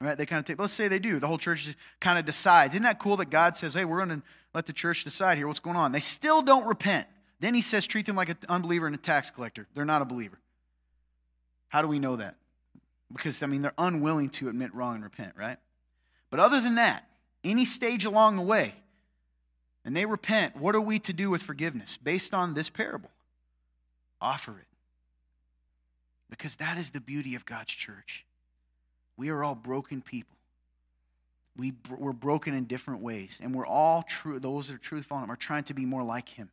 Right? They kind of take, let's say they do. The whole church kind of decides. Isn't that cool that God says, hey, we're going to let the church decide here what's going on? They still don't repent. Then he says, treat them like an unbeliever and a tax collector. They're not a believer. How do we know that? Because, I mean, they're unwilling to admit wrong and repent, right? But other than that, any stage along the way, and they repent, what are we to do with forgiveness based on this parable? Offer it. Because that is the beauty of God's church. We are all broken people. We, we're broken in different ways, and we're all true. Those that are truly fallen are trying to be more like Him.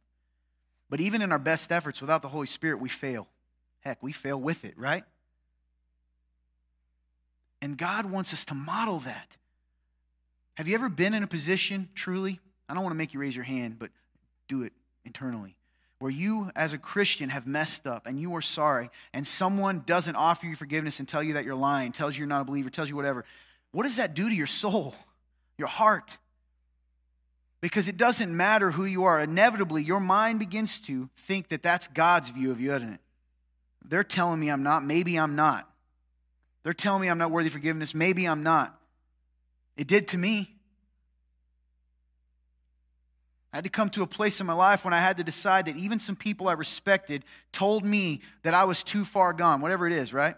But even in our best efforts, without the Holy Spirit, we fail. Heck, we fail with it, right? And God wants us to model that. Have you ever been in a position, truly? I don't want to make you raise your hand, but do it internally where you as a Christian have messed up and you are sorry, and someone doesn't offer you forgiveness and tell you that you're lying, tells you you're not a believer, tells you whatever, what does that do to your soul, your heart? Because it doesn't matter who you are. Inevitably, your mind begins to think that that's God's view of you, doesn't it? They're telling me I'm not. Maybe I'm not. They're telling me I'm not worthy of forgiveness. Maybe I'm not. It did to me. I had to come to a place in my life when I had to decide that even some people I respected told me that I was too far gone, whatever it is, right?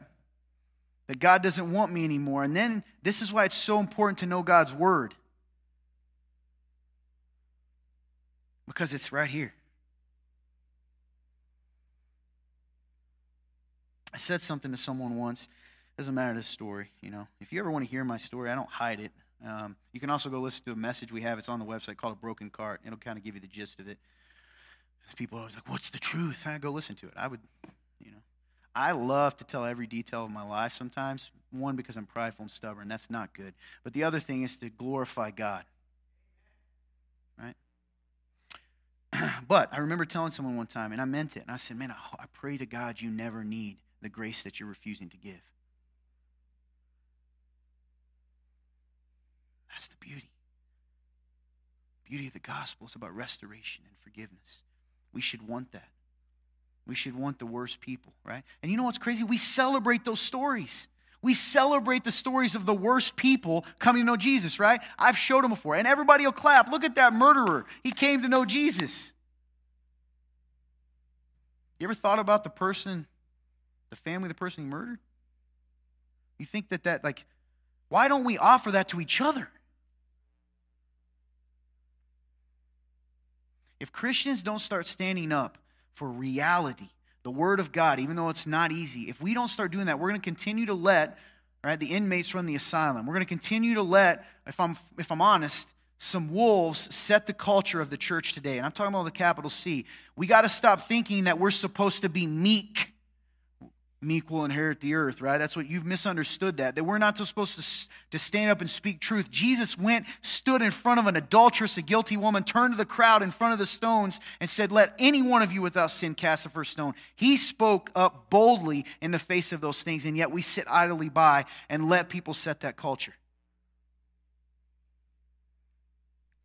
That God doesn't want me anymore. And then this is why it's so important to know God's word. Because it's right here. I said something to someone once. Doesn't matter the story, you know. If you ever want to hear my story, I don't hide it. Um, you can also go listen to a message we have. It's on the website called A Broken Cart. It'll kind of give you the gist of it. People are always like, "What's the truth?" I go listen to it. I would, you know, I love to tell every detail of my life. Sometimes one because I'm prideful and stubborn. That's not good. But the other thing is to glorify God. Right. but I remember telling someone one time, and I meant it. And I said, "Man, I, I pray to God you never need the grace that you're refusing to give." That's the beauty. Beauty of the gospel is about restoration and forgiveness. We should want that. We should want the worst people, right? And you know what's crazy? We celebrate those stories. We celebrate the stories of the worst people coming to know Jesus, right? I've showed them before, and everybody will clap. Look at that murderer. He came to know Jesus. You ever thought about the person, the family, the person he murdered? You think that that, like, why don't we offer that to each other? If Christians don't start standing up for reality, the Word of God, even though it's not easy, if we don't start doing that, we're going to continue to let right, the inmates run the asylum. We're going to continue to let, if I'm, if I'm honest, some wolves set the culture of the church today. And I'm talking about the capital C. We got to stop thinking that we're supposed to be meek meek will inherit the earth, right? That's what you've misunderstood that. That we're not supposed to, to stand up and speak truth. Jesus went, stood in front of an adulteress, a guilty woman, turned to the crowd in front of the stones, and said, Let any one of you without sin cast the first stone. He spoke up boldly in the face of those things, and yet we sit idly by and let people set that culture.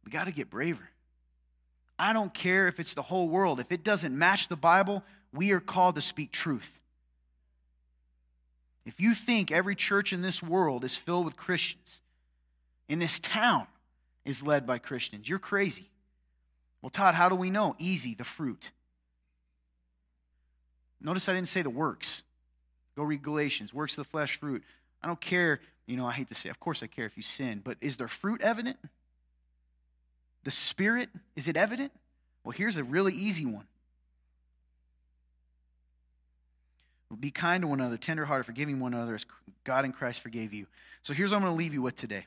We got to get braver. I don't care if it's the whole world. If it doesn't match the Bible, we are called to speak truth. If you think every church in this world is filled with Christians, in this town is led by Christians, you're crazy. Well, Todd, how do we know? Easy, the fruit. Notice I didn't say the works. Go read Galatians, works of the flesh, fruit. I don't care, you know, I hate to say, of course I care if you sin, but is there fruit evident? The Spirit, is it evident? Well, here's a really easy one Be kind to one another, tenderhearted, forgiving one another as God in Christ forgave you. So here's what I'm going to leave you with today.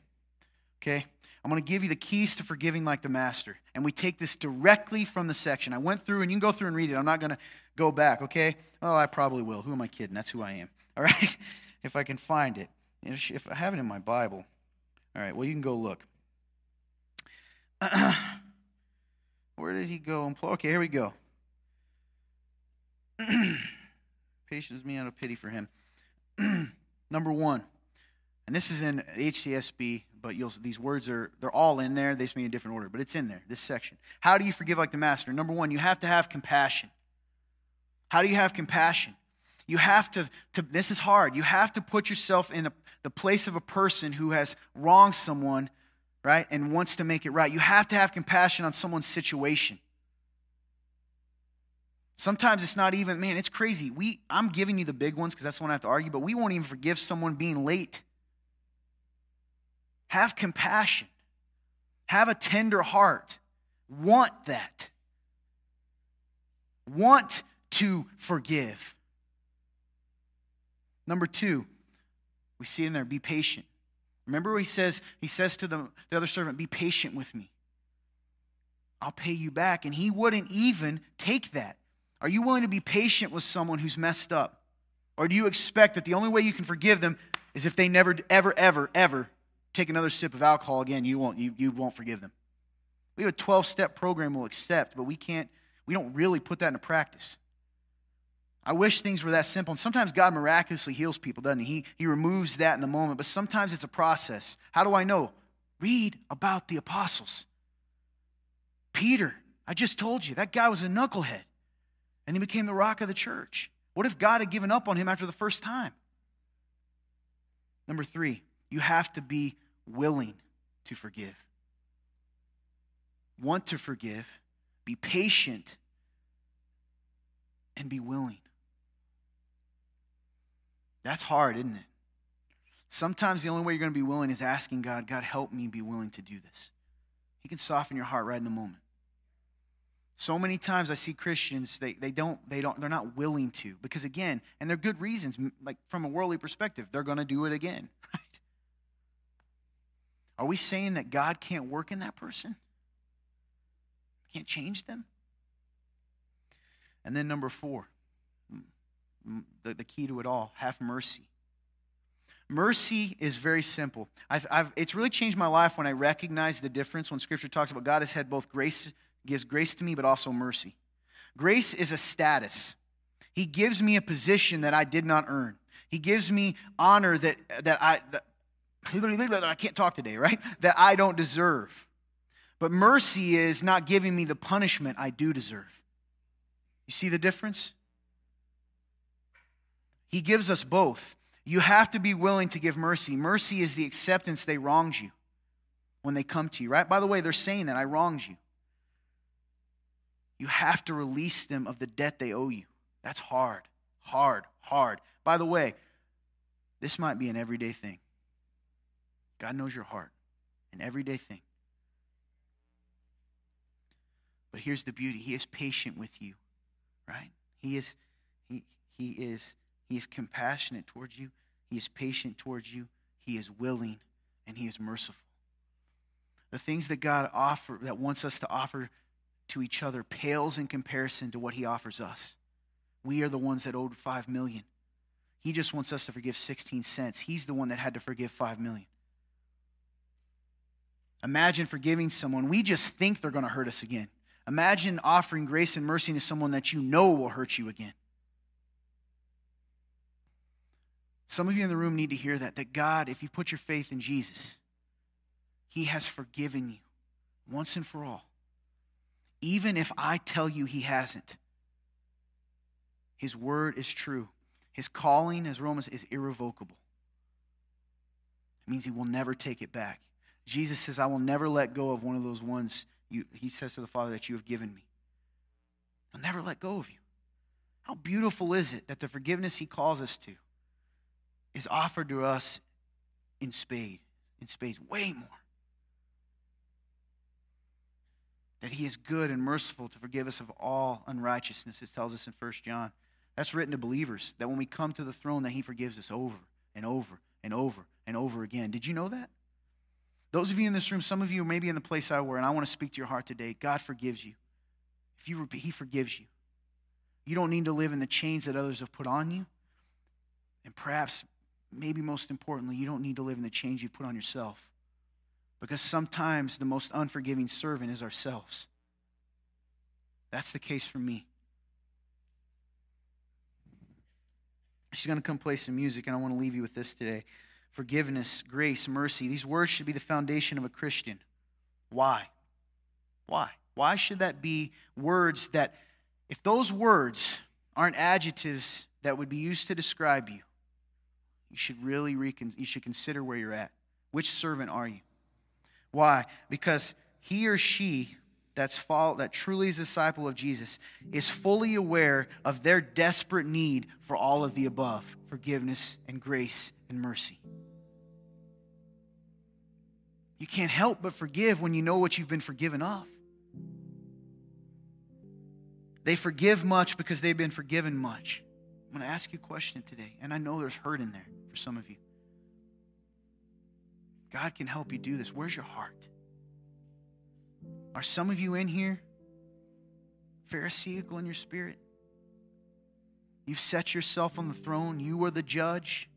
Okay? I'm going to give you the keys to forgiving like the master. And we take this directly from the section. I went through, and you can go through and read it. I'm not going to go back, okay? Oh, I probably will. Who am I kidding? That's who I am. All right? if I can find it. If I have it in my Bible. All right, well, you can go look. Where did he go? Okay, here we go. Patience me out of pity for him. Number one, and this is in HCSB, but you'll, these words are, they're all in there. They just mean in different order, but it's in there, this section. How do you forgive like the master? Number one, you have to have compassion. How do you have compassion? You have to, to this is hard. You have to put yourself in the, the place of a person who has wronged someone, right, and wants to make it right. You have to have compassion on someone's situation. Sometimes it's not even, man, it's crazy. We, I'm giving you the big ones because that's the one I have to argue, but we won't even forgive someone being late. Have compassion. Have a tender heart. Want that. Want to forgive. Number two, we see in there, be patient. Remember what he says? He says to the, the other servant, Be patient with me. I'll pay you back. And he wouldn't even take that. Are you willing to be patient with someone who's messed up? Or do you expect that the only way you can forgive them is if they never, ever, ever, ever take another sip of alcohol again, you won't, you, you won't forgive them? We have a 12 step program we'll accept, but we can't, we don't really put that into practice. I wish things were that simple. And sometimes God miraculously heals people, doesn't he? He, he removes that in the moment, but sometimes it's a process. How do I know? Read about the apostles. Peter, I just told you, that guy was a knucklehead and he became the rock of the church. What if God had given up on him after the first time? Number three, you have to be willing to forgive. Want to forgive, be patient, and be willing. That's hard, isn't it? Sometimes the only way you're going to be willing is asking God, God, help me be willing to do this. He can soften your heart right in the moment. So many times I see Christians, they, they don't, they don't, they're not willing to. Because again, and they're good reasons, like from a worldly perspective, they're going to do it again, right? Are we saying that God can't work in that person? Can't change them? And then number four, the, the key to it all, have mercy. Mercy is very simple. I've, I've, it's really changed my life when I recognize the difference when Scripture talks about God has had both grace, gives grace to me, but also mercy. Grace is a status. He gives me a position that I did not earn. He gives me honor that, that I that, I can't talk today, right? That I don't deserve. But mercy is not giving me the punishment I do deserve. You see the difference? He gives us both. You have to be willing to give mercy. Mercy is the acceptance they wronged you when they come to you, right? By the way, they're saying that I wronged you. You have to release them of the debt they owe you. That's hard, hard, hard. By the way, this might be an everyday thing. God knows your heart, an everyday thing. But here's the beauty He is patient with you, right? He is, he, he is he is compassionate towards you, He is patient towards you, He is willing, and He is merciful. The things that God offer that wants us to offer to each other pales in comparison to what He offers us. We are the ones that owed five million. He just wants us to forgive 16 cents. He's the one that had to forgive 5 million. Imagine forgiving someone. We just think they're going to hurt us again. Imagine offering grace and mercy to someone that you know will hurt you again. Some of you in the room need to hear that, that God, if you put your faith in Jesus, He has forgiven you once and for all. Even if I tell you He hasn't, His word is true. His calling, as Romans, is irrevocable. It means He will never take it back. Jesus says, I will never let go of one of those ones you, He says to the Father that you have given me. I'll never let go of you. How beautiful is it that the forgiveness He calls us to is offered to us in spade, in spades, way more. That he is good and merciful to forgive us of all unrighteousness, it tells us in 1 John. That's written to believers, that when we come to the throne, that he forgives us over and over and over and over again. Did you know that? Those of you in this room, some of you may be in the place I were, and I want to speak to your heart today. God forgives you. If you he forgives you. You don't need to live in the chains that others have put on you. And perhaps maybe most importantly, you don't need to live in the chains you've put on yourself. Because sometimes the most unforgiving servant is ourselves. That's the case for me. She's going to come play some music, and I want to leave you with this today. Forgiveness, grace, mercy. These words should be the foundation of a Christian. Why? Why? Why should that be words that, if those words aren't adjectives that would be used to describe you, you should really recon- you should consider where you're at. Which servant are you? Why? Because he or she that's follow, that truly is a disciple of Jesus is fully aware of their desperate need for all of the above forgiveness and grace and mercy. You can't help but forgive when you know what you've been forgiven of. They forgive much because they've been forgiven much. I'm going to ask you a question today, and I know there's hurt in there for some of you. God can help you do this. Where's your heart? Are some of you in here Pharisaical in your spirit? You've set yourself on the throne. You are the judge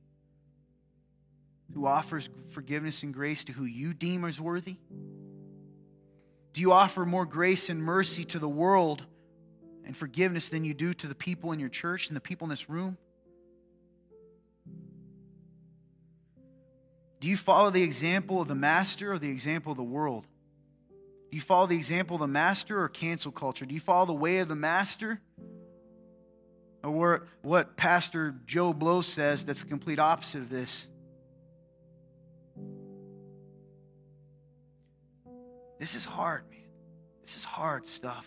who offers forgiveness and grace to who you deem as worthy. Do you offer more grace and mercy to the world and forgiveness than you do to the people in your church and the people in this room? Do you follow the example of the master or the example of the world? Do you follow the example of the master or cancel culture? Do you follow the way of the master? Or what Pastor Joe Blow says that's the complete opposite of this? This is hard, man. This is hard stuff.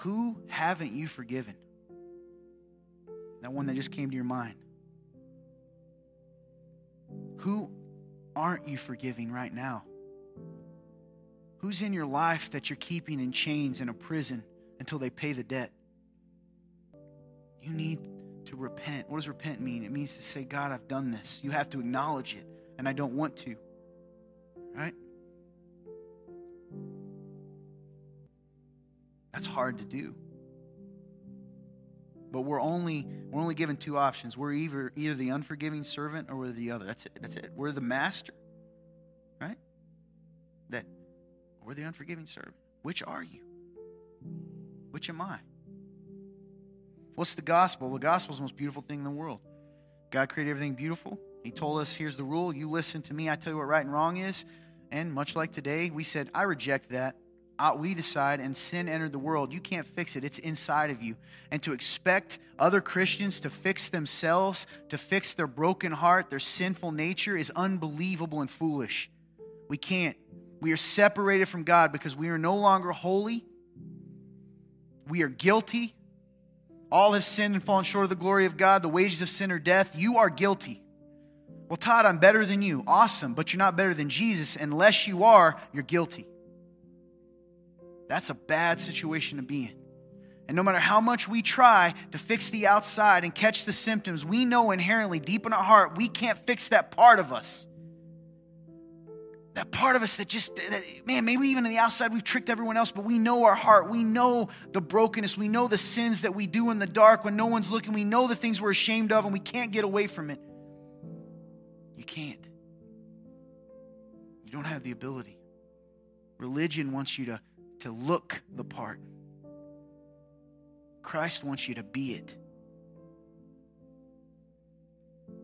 Who haven't you forgiven? That one that just came to your mind. Who aren't you forgiving right now? Who's in your life that you're keeping in chains in a prison until they pay the debt. You need to repent. What does repent mean? It means to say, God, I've done this. You have to acknowledge it, and I don't want to. Right? That's hard to do. But we're only we're only given two options. We're either either the unforgiving servant or we're the other. That's it. That's it. We're the master. Right? That we're the unforgiving servant. Which are you? Which am I? What's the gospel? The gospel is the most beautiful thing in the world. God created everything beautiful. He told us, here's the rule. You listen to me. I tell you what right and wrong is. And much like today, we said, I reject that. Uh, we decide, and sin entered the world. You can't fix it, it's inside of you. And to expect other Christians to fix themselves, to fix their broken heart, their sinful nature, is unbelievable and foolish. We can't. We are separated from God because we are no longer holy. We are guilty. All have sinned and fallen short of the glory of God. The wages of sin are death. You are guilty. Well, Todd, I'm better than you. Awesome, but you're not better than Jesus. Unless you are, you're guilty. That's a bad situation to be in. And no matter how much we try to fix the outside and catch the symptoms, we know inherently, deep in our heart, we can't fix that part of us that part of us that just, that, man, maybe even on the outside we've tricked everyone else, but we know our heart. We know the brokenness. We know the sins that we do in the dark when no one's looking. We know the things we're ashamed of and we can't get away from it. You can't. You don't have the ability. Religion wants you to, to look the part, Christ wants you to be it.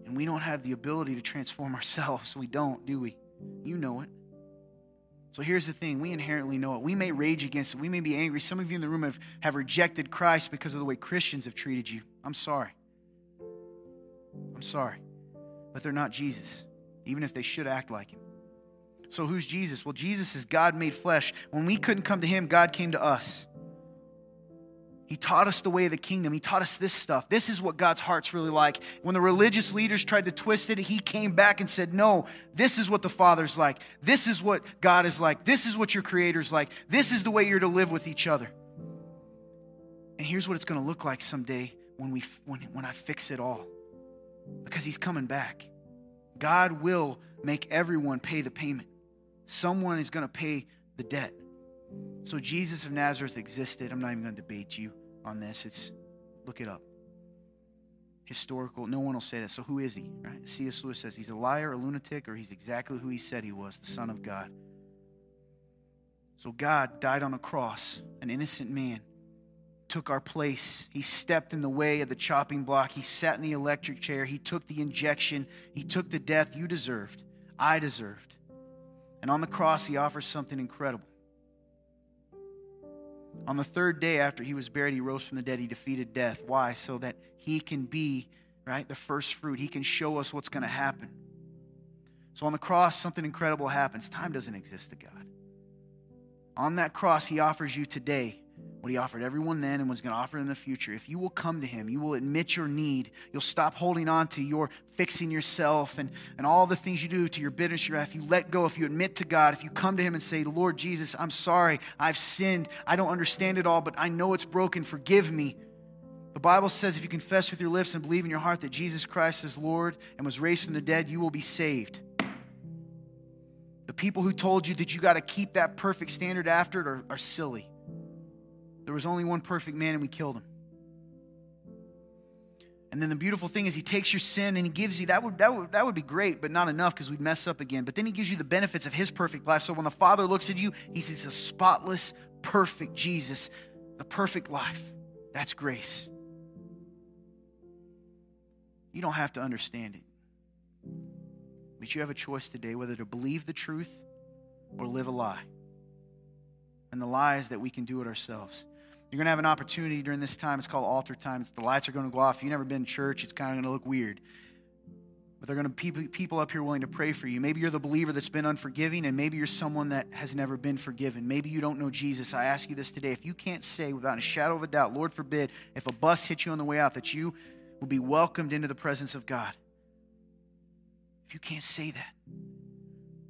And we don't have the ability to transform ourselves. We don't, do we? You know it. So here's the thing we inherently know it. We may rage against it. We may be angry. Some of you in the room have, have rejected Christ because of the way Christians have treated you. I'm sorry. I'm sorry. But they're not Jesus, even if they should act like him. So who's Jesus? Well, Jesus is God made flesh. When we couldn't come to him, God came to us. He taught us the way of the kingdom. He taught us this stuff. This is what God's heart's really like. When the religious leaders tried to twist it, he came back and said, No, this is what the Father's like. This is what God is like. This is what your Creator's like. This is the way you're to live with each other. And here's what it's going to look like someday when, we, when, when I fix it all. Because He's coming back. God will make everyone pay the payment, someone is going to pay the debt. So Jesus of Nazareth existed. I'm not even going to debate you on this. It's look it up. Historical. No one will say that. So who is he? Right? C.S. Lewis says he's a liar, a lunatic, or he's exactly who he said he was, the Son of God. So God died on a cross, an innocent man, took our place. He stepped in the way of the chopping block. He sat in the electric chair. He took the injection. He took the death you deserved, I deserved. And on the cross, he offers something incredible. On the third day after he was buried, he rose from the dead. He defeated death. Why? So that he can be, right, the first fruit. He can show us what's going to happen. So on the cross, something incredible happens. Time doesn't exist to God. On that cross, he offers you today what he offered everyone then and was going to offer in the future. If you will come to him, you will admit your need. You'll stop holding on to your fixing yourself and, and all the things you do to your bitterness, your wrath. You let go. If you admit to God, if you come to him and say, Lord Jesus, I'm sorry. I've sinned. I don't understand it all, but I know it's broken. Forgive me. The Bible says if you confess with your lips and believe in your heart that Jesus Christ is Lord and was raised from the dead, you will be saved. The people who told you that you got to keep that perfect standard after it are, are silly. There was only one perfect man, and we killed him. And then the beautiful thing is, he takes your sin and he gives you that would, that would, that would be great, but not enough because we'd mess up again. But then he gives you the benefits of his perfect life. So when the Father looks at you, he sees a spotless, perfect Jesus, the perfect life. That's grace. You don't have to understand it. But you have a choice today whether to believe the truth or live a lie. And the lie is that we can do it ourselves. You're going to have an opportunity during this time. It's called altar time. It's, the lights are going to go off. You've never been in church, it's kind of going to look weird. But they're going to be people up here willing to pray for you. Maybe you're the believer that's been unforgiving, and maybe you're someone that has never been forgiven. Maybe you don't know Jesus. I ask you this today. If you can't say without a shadow of a doubt, Lord forbid, if a bus hits you on the way out, that you will be welcomed into the presence of God. If you can't say that,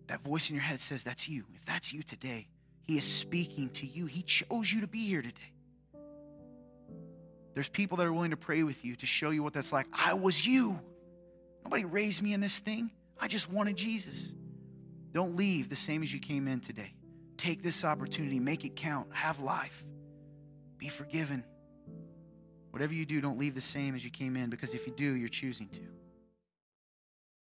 that voice in your head says that's you. If that's you today, He is speaking to you. He chose you to be here today. There's people that are willing to pray with you to show you what that's like. I was you. Nobody raised me in this thing. I just wanted Jesus. Don't leave the same as you came in today. Take this opportunity, make it count, have life, be forgiven. Whatever you do, don't leave the same as you came in because if you do, you're choosing to.